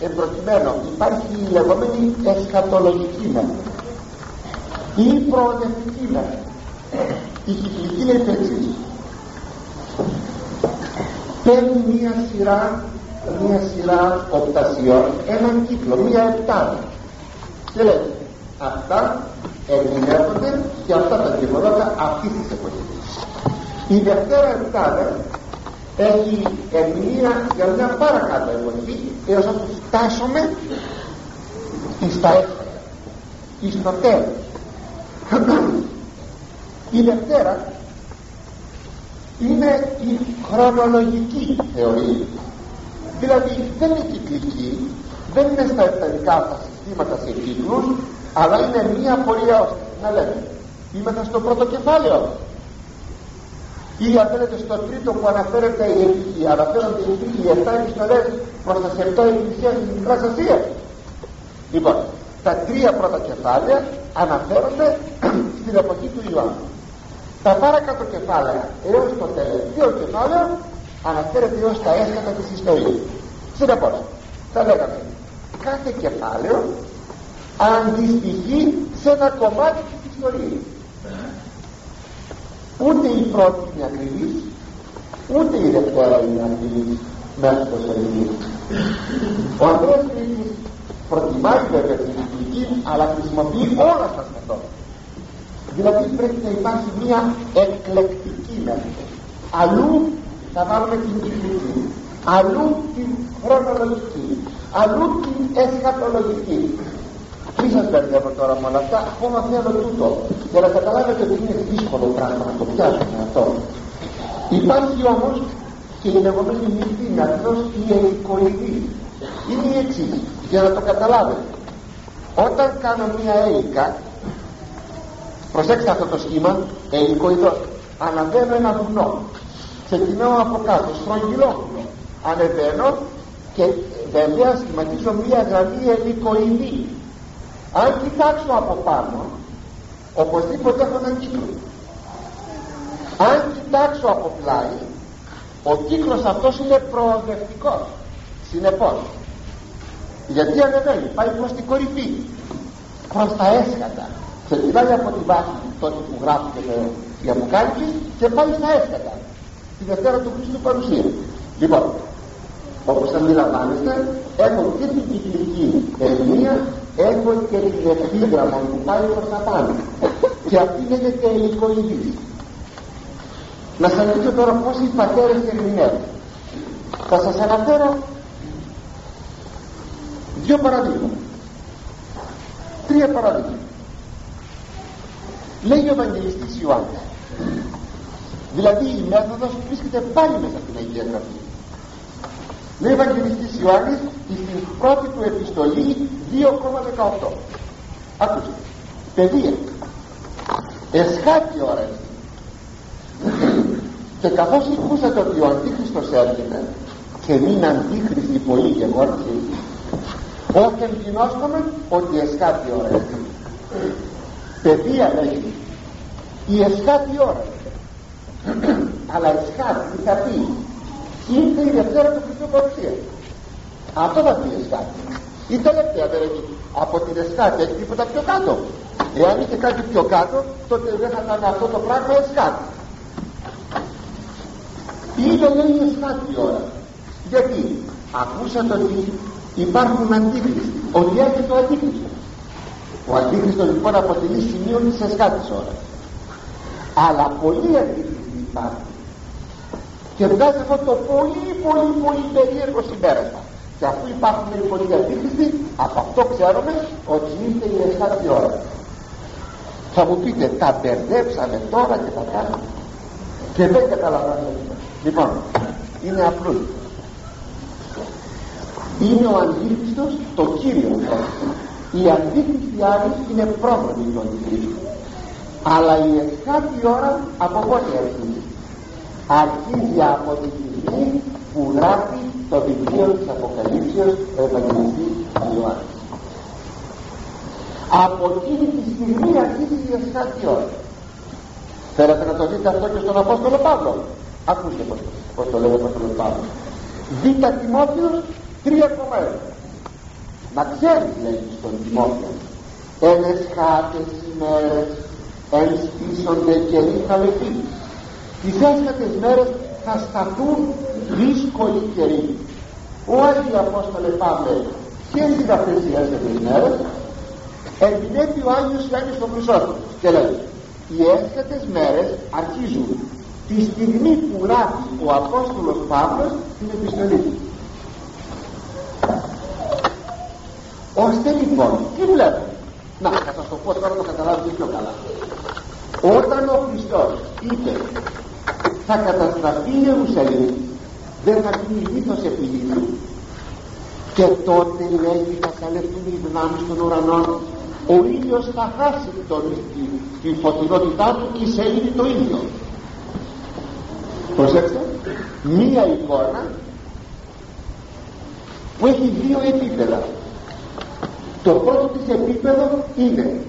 Εν προκειμένου υπάρχει η λεγόμενη εσχατολογική μέθοδος ή προοδευτική μέρα. Η κυκλική λέει το εξής. Παίρνει μία σειρά μία σειρά οπτασιών έναν κύκλο, μία επτάδα. Και λέει αυτά ερμηνεύονται και αυτά τα γεγονότα αυτής της εποχής. Η δευτέρα επτάδα έχει ερμηνεία για μια παρακάτω εποχή έως να φτάσουμε στα έφερα στο τέλος. Η Δευτέρα είναι η χρονολογική θεωρία δηλαδή δεν είναι κυκλική δεν είναι στα επταρικά τα συστήματα σε κύκλους αλλά είναι μία πορεία. Ώστε να λέμε είμαστε στο πρώτο κεφάλαιο. Ή αν θέλετε στο τρίτο που αναφέρεται η εποχή αναφέρονται οι οι 7 επιστολές προς τα σεπτό εκκλησίας της Μικράς Ασίας. Λοιπόν τα τρία πρώτα κεφάλαια αναφέρονται *clears throat* στην εποχή του Ιωάννου. Τα παρακάτω κεφάλαια έως το τελευταίο κεφάλαιο αναφέρεται έως τα έσκατα της ιστορίας. Συνεπώς θα λέγαμε κάθε κεφάλαιο αντιστοιχεί σε ένα κομμάτι της ιστορίας. Ούτε η πρώτη είναι ακριβής ούτε η δευτέρα είναι ακριβής μέσα στο σελίδι. Ο Ανδρέας Κρήτης προτιμάει βέβαια την λειτουργική αλλά χρησιμοποιεί όλα τα μεθόδια. Δηλαδή πρέπει να υπάρχει μια εκλεκτική μέθοδο αλλού θα βάλουμε την κυκλική αλλού την χρονολογική. Αλλού την εσχατολογική. Μη σας μπερδεύω τώρα με όλα αυτά; Ακόμα θέλω τούτο. Για να καταλάβετε ότι είναι δύσκολο πράγμα να το πιάσουμε αυτό. Υπάρχει όμως και η λεγόμενη μυθή μεθός η ελικοειδή είναι η εξής για να το καταλάβετε. Όταν κάνω μια έλικα προσέξτε αυτό το σχήμα ελικοειδός αναβαίνω ένα βουνό ξεκινάω από κάτω στρογγυλό. Ανεβαίνω και βέβαια σχηματίζω μια γραμμή ελικοειδή. Αν κοιτάξω από πάνω οπωσδήποτε έχω έναν κύκλο. Αν κοιτάξω από πλάι ο κύκλος αυτός είναι προοδευτικός. Συνεπώς γιατί ανεβαίνει πάει προς την κορυφή προς τα έσχατα. Ξεκινάει από τη βάση τότε που γράφηκε η αποκάλυψη και πάει στα έσχατα τη Δευτέρα του Χριστού παρουσία λοιπόν όπως αντιλαμβάνεστε έχω και την κυκλική ερμηνεία έχω και την επίγραμμα που πάει προς τα πάνω. Και αυτή λέγεται ελικοειδής να σας δείξω τώρα πως οι πατέρες ερμηνεύουν. Θα σας αναφέρω δύο παραδείγματα. Τρία παραδείγματα. Λέει ο Ευαγγελιστής Ιωάννης δηλαδή η μέθοδος βρίσκεται πάλι μέσα στην Αγία Γραφή. Λέει ο Ευαγγελιστής Ιωάννης στην πρώτη του επιστολή 2,18 ακούστε παιδεία. Εσχάτη ώρα και καθώς ακούσατε ότι ο Αντίχριστος έρχεται και μην αντίχριστοι πολύ και γόρτιοι όχι εμπεινώσκομαι ότι εσχάτη ώρα παιδεία λέγει η εσχάτη ώρα αλλά εσχάτη θα πει ήρθε η Δευτέρα του Χριστού Παρουσία αυτό θα πει εσχάτη η τελευταία δεν έχει από την εσχάτη έχει τίποτα πιο κάτω. Εάν είχε κάτι πιο κάτω τότε δεν θα ήταν αυτό το πράγμα εσχάτη είναι λέει εσχάτη ώρα. Γιατί ακούσατε ότι υπάρχουν αντίχριστοι ότι έρχεται ο αντίχριστο ο αντίχριστος λοιπόν αποτελεί σημείο της εσχάτης ώρα. Αλλά πολλοί αντίχριστοι υπάρχουν και βγάζει αυτό το πολύ πολύ πολύ περίεργο συμπέρασμα. Και αφού υπάρχουν οι πολλοί αντίχριστοι από αυτό ξέρουμε ότι ήρθε η εσχάτη ώρα. Θα μου πείτε τα μπερδέψαμε τώρα και τα κάνουμε και δεν καταλαβαίνουμε λοιπόν είναι απλό είναι ο αντίχριστος το κύριο. Η αντίχριστη άλλη είναι πρόγραμμη του αντιχρίστου αλλά η εσχάτη ώρα από πότε αρχίζει αρχίζει από τη στιγμή που γράφει το βιβλίο της Αποκαλύψεως ο Ευαγγελιστής Ιωάννης από εκείνη τη στιγμή αρχίζει η εσχάτη ώρα θέλετε να το δείτε αυτό και στον Απόστολο Παύλο ακούστε πως, πως το λέει ο Απόστολος Παύλος Β' Τιμόθεος 3,1 να ξέρεις λέει στον Τιμόθεο εν εσχάτες ημέρες εν στήσονται καιροί χαλεποί τις έσχατες μέρες θα σταθούν δύσκολοι καιροί. Ο Άγιο Απόστολε Παύλε ποιες είναι αυτές οι έσχατες μέρες. Εμπινέπει ο Άγιος Ιωάννης στον Χρυσόστομο και λέει οι έσχατες μέρες αρχίζουν τη στιγμή που γράφει ο Απόστολος Παύλος την επιστολή του ώστε λοιπόν τι βλέπω να θα σας το πω τώρα το καταλάβετε πιο καλά. Όταν ο Χριστός είπε θα καταστραφεί η Ιερουσαλήμ. Δεν θα γίνει λίθος επί και τότε λέει θα καλευτούν οι δυνάμεις των ουρανών. Ο ήλιος θα χάσει τον, τη, τη φωτεινότητά του και σε το ήλιο. Προσέξτε μία εικόνα που έχει δύο επίπεδα. Το πρώτο της επίπεδο είναι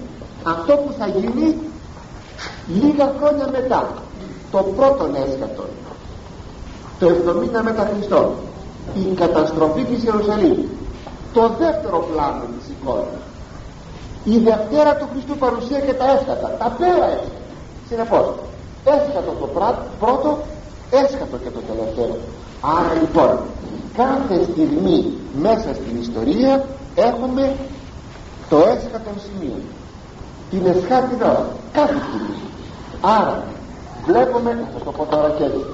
αυτό που θα γίνει λίγα χρόνια μετά το πρώτο έσκατο το 70 μετά Χριστό. Η καταστροφή της Ιερουσαλήμ. Το δεύτερο πλάνο της εικόνας. Η Δευτέρα του Χριστού παρουσία και τα έσκατα τα πέρα έσκατα συνεπώς έσκατο το πρώτο έσκατο και το τελευταίο. Άρα λοιπόν κάθε στιγμή μέσα στην ιστορία έχουμε το έσκατο σημείο την εσχάτη ώρα κάθε στιγμή. Άρα βλέπουμε θα το πω τώρα και έτσι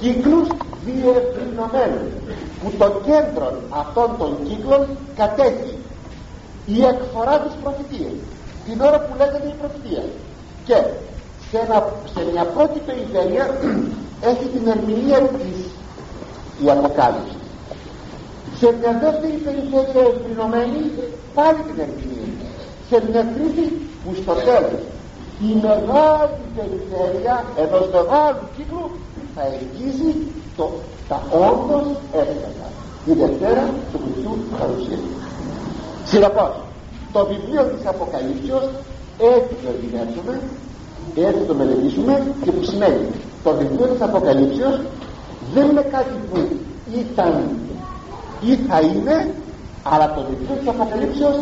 κύκλους διευρυνωμένους που το κέντρο αυτών των κύκλων κατέχει. Η εκφορά της προφητείας την ώρα που λέγεται η προφητεία. Και σε, σε μια πρώτη περιφέρεια *clears throat* έχει την ερμηνεία της η Αποκάλυψη. Σε μια δεύτερη περιφέρεια ευρυνωμένη πάλι την ερμηνεία. Σε μια τρίτη που στο τέλος η μεγάλη περιφέρεια ενός μεγάλου κύκλου θα εγγύζει το, τα όντως έσκατα η Δευτέρα του Χριστού παρουσία συνεπώς το βιβλίο της Αποκαλύψεως έτσι το ερμηνεύσουμε έτσι το μελετήσουμε και που σημαίνει το βιβλίο της Αποκαλύψεως δεν είναι κάτι που ήταν ή θα είναι αλλά το βιβλίο της Αποκαλύψεως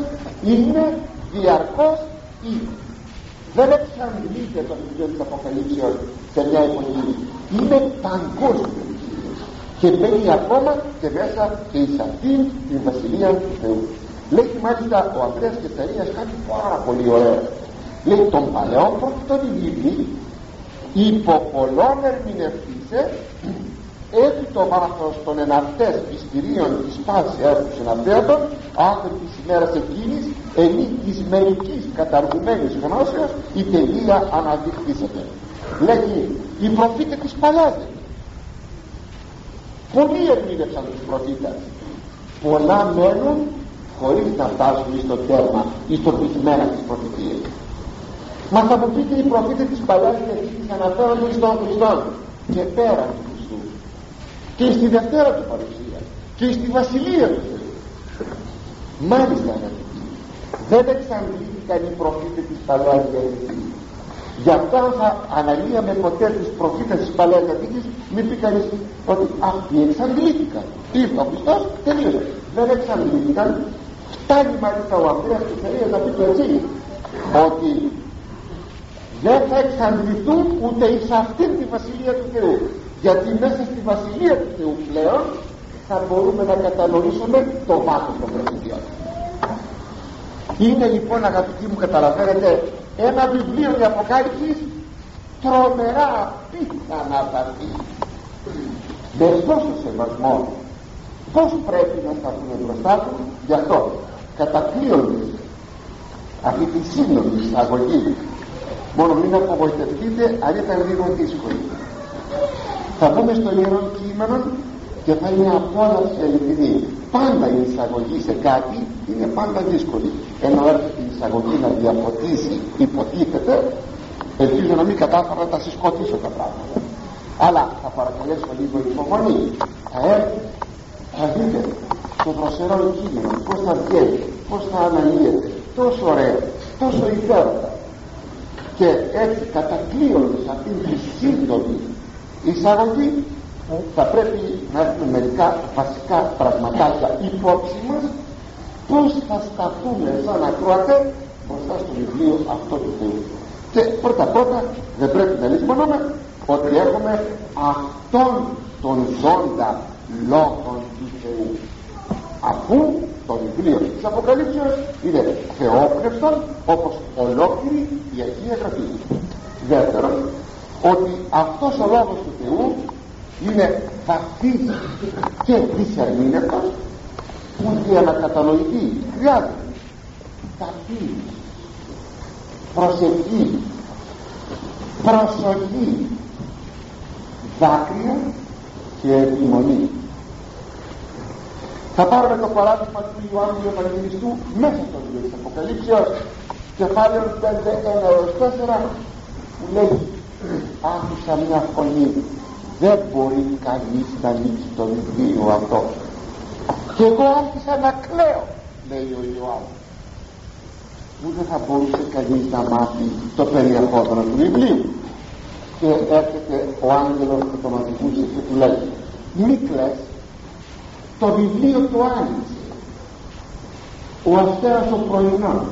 είναι διαρκώς ή δεν εξαντλείται το βιβλίο της Αποκαλύψεως σε μια εποχή. Είναι παγκόσμιο και μπαίνει ακόμα και μέσα και εις αυτήν την Βασιλεία του Θεού. Λέει μάλιστα ο Ανδρέας Κεσαρίας κάτι πάρα πολύ ωραίο. Λέει τον παλαιό πρώτο βιβλίο υπό πολλών ερμηνευτήσε έχει το βάθος των εναυτές πιστηρίων της πάσης τους συναντέατων άνθρωποι της ημέρας εκείνης ενή της μερικής καταργουμένης γνώσεως η τελεία αναδειχθήσεται λέγει οι προφήτες της παλιάς πολλοί ερμήνευσαν τους προφήτες. Πολλά μένουν χωρίς να φτάσουν στο τέρμα ή στο πεισμένα της προφητείας. Μας θα μου πείτε οι προφήτες της παλιάς διαθήκης αναφέρονται στον Χριστό και πέρα του Χριστού. Και στη Δευτέρα του παρουσία. Και στη Βασιλεία του Θεού. Μάλιστα αγαπητοί δεν εξαντλήθηκαν οι προφήτες της παλαιάς διαθήκης. Γι' αυτό θα αναλύαμε ποτέ τους προφήτες της παλαιάς διαθήκης. Μην πει κανείς ότι αυτοί εξαντλήθηκαν ήρθε ο Χριστός τελείωσε δεν εξαντλήθηκαν. Φτάνει μάλιστα ο Ανδρέας του Θεού να πει το έτσι ότι δεν θα εξαντληθούν ούτε εις αυτήν τη Βασιλεία του Θεού. Γιατί μέσα στη Βασιλεία του Θεού πλέον θα μπορούμε να κατανοήσουμε το βάθος των προφητείων είναι λοιπόν αγαπητοί μου καταλαβαίνετε ένα βιβλίο για αποκάλυψης τρομερά απίθανα παρτί με τόσο σεβασμό πως πρέπει να σταθούμε μπροστά τους γι' αυτό κατακλείοντας αυτή τη σύνολη εισαγωγή μόνο μην απογοητευτείτε αν ήταν λίγο δύσκολη. Θα μπούμε στο ιερό κείμενο και θα είναι απόλαυση αληθινή πάντα η εισαγωγή σε κάτι είναι πάντα δύσκολη. Ενώ έρθει η εισαγωγή να διαφωτίσει υποτίθεται ελπίζω να μην κατάφερα να τα συσκοτήσω τα πράγματα. Αλλά θα παρακαλέσω λίγο υπομονή. Θα έρθει θα δείτε το δροσερό κείμενο πως θα βγαίνει πως θα αναλύεται. Τόσο ωραίο τόσο υπέροχα. Και έτσι κατακλείοντας αυτήν τη σύντομη εισαγωγή θα πρέπει να έχουμε μερικά βασικά πραγματάκια υπόψη μας πως θα σταθούμε σαν ακροατές μπροστά στο βιβλίο αυτό του Θεού και πρώτα πρώτα δεν πρέπει να λησμονούμε ότι έχουμε αυτόν τον ζώντα λόγων του Θεού. Αφού το βιβλίο της Αποκαλύψεως είναι θεόπνευστον όπως ολόκληρη η Αγία Γραφή. Δεύτερον ότι αυτός ο λόγος του Θεού είναι βαθύς και δυσερμήνευτος που για να κατανοηθεί χρειάζεται βαθύς προσευχής προσοχής δάκρυα και επιμονή. Θα πάρουμε το παράδειγμα του Ιωάννου του Ευαγγελιστού μέσα στο βιβλίο της Αποκαλύψεως κεφάλαιο 5 1 4 που λέει άκουσα μια φωνή δεν μπορεί κανείς να ανοίξει το βιβλίο αυτός. Και εγώ άρχισα να κλαίω λέει ο Ιωάννης. Ούτε θα μπορούσε κανείς να μάθει το περιεχόμενο του βιβλίου. Και έρχεται ο άγγελος που το μαθηκούσε και του λέει μη κλαις το βιβλίο του άνοιξε ο αστέρας ο πρωινός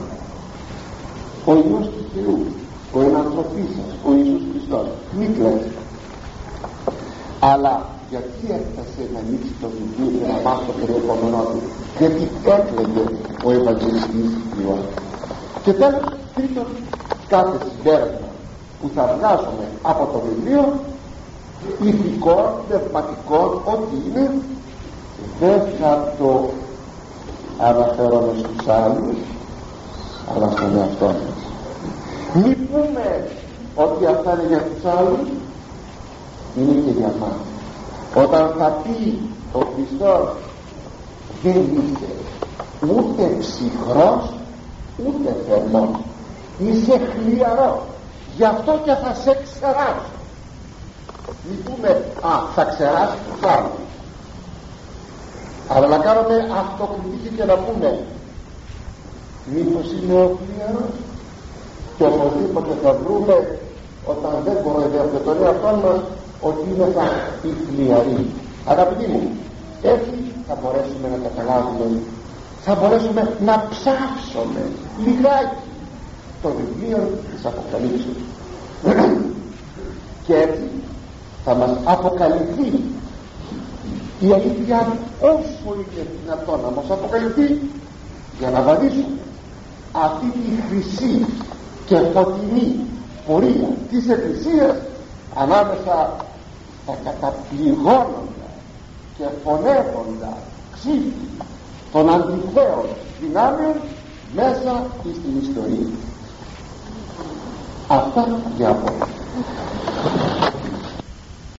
ο Υιός του Θεού ο ενανθρωπής σας ο Ιησούς Χριστός. Μη κλαις αλλά γιατί έφτασε να ανοίξει το βιβλίο και να μάθει το περιεχόμενό του; Γιατί έκλαιγε ο Ευαγγελιστής Ιωάννης. Και τέλος τρίτον κάθε συμπέρασμα που θα βγάζουμε από το βιβλίο ηθικών, πνευματικών, ό,τι είναι δεν θα το αναφέρομαι στους άλλους αλλά στον εαυτό μας. Μη πούμε ότι αυτά είναι για τους άλλους είναι και για μας όταν θα πει ο Χριστός δεν είσαι ούτε ψυχρός ούτε θερμός είσαι χλιαρός. Γι' αυτό και θα σε ξεράσω μη πούμε α θα ξεράσει τους άλλους αλλά να κάνουμε αυτοκριτική και να πούμε μήπως είναι ο χλιαρός και οπωσδήποτε θα βρούμε όταν δεν κοροϊδεύουμε τον εαυτό μας ότι είναι θα η χλιαρή αγαπητοί μου έτσι θα μπορέσουμε να καταλάβουμε θα μπορέσουμε να ψάξουμε λιγάκι το βιβλίο της Αποκαλύψεως. Και έτσι θα μας αποκαλυφθεί η αλήθεια όσο είναι δυνατόν να μας αποκαλυφθεί για να βαδίσουμε αυτή τη χρυσή και φωτεινή πορεία της Εκκλησίας ανάμεσα στα καταπληγώνοντα και φωνεύοντα ξύφη των αντιθέων δυνάμεων μέσα στην ιστορία. Αυτά για απόψε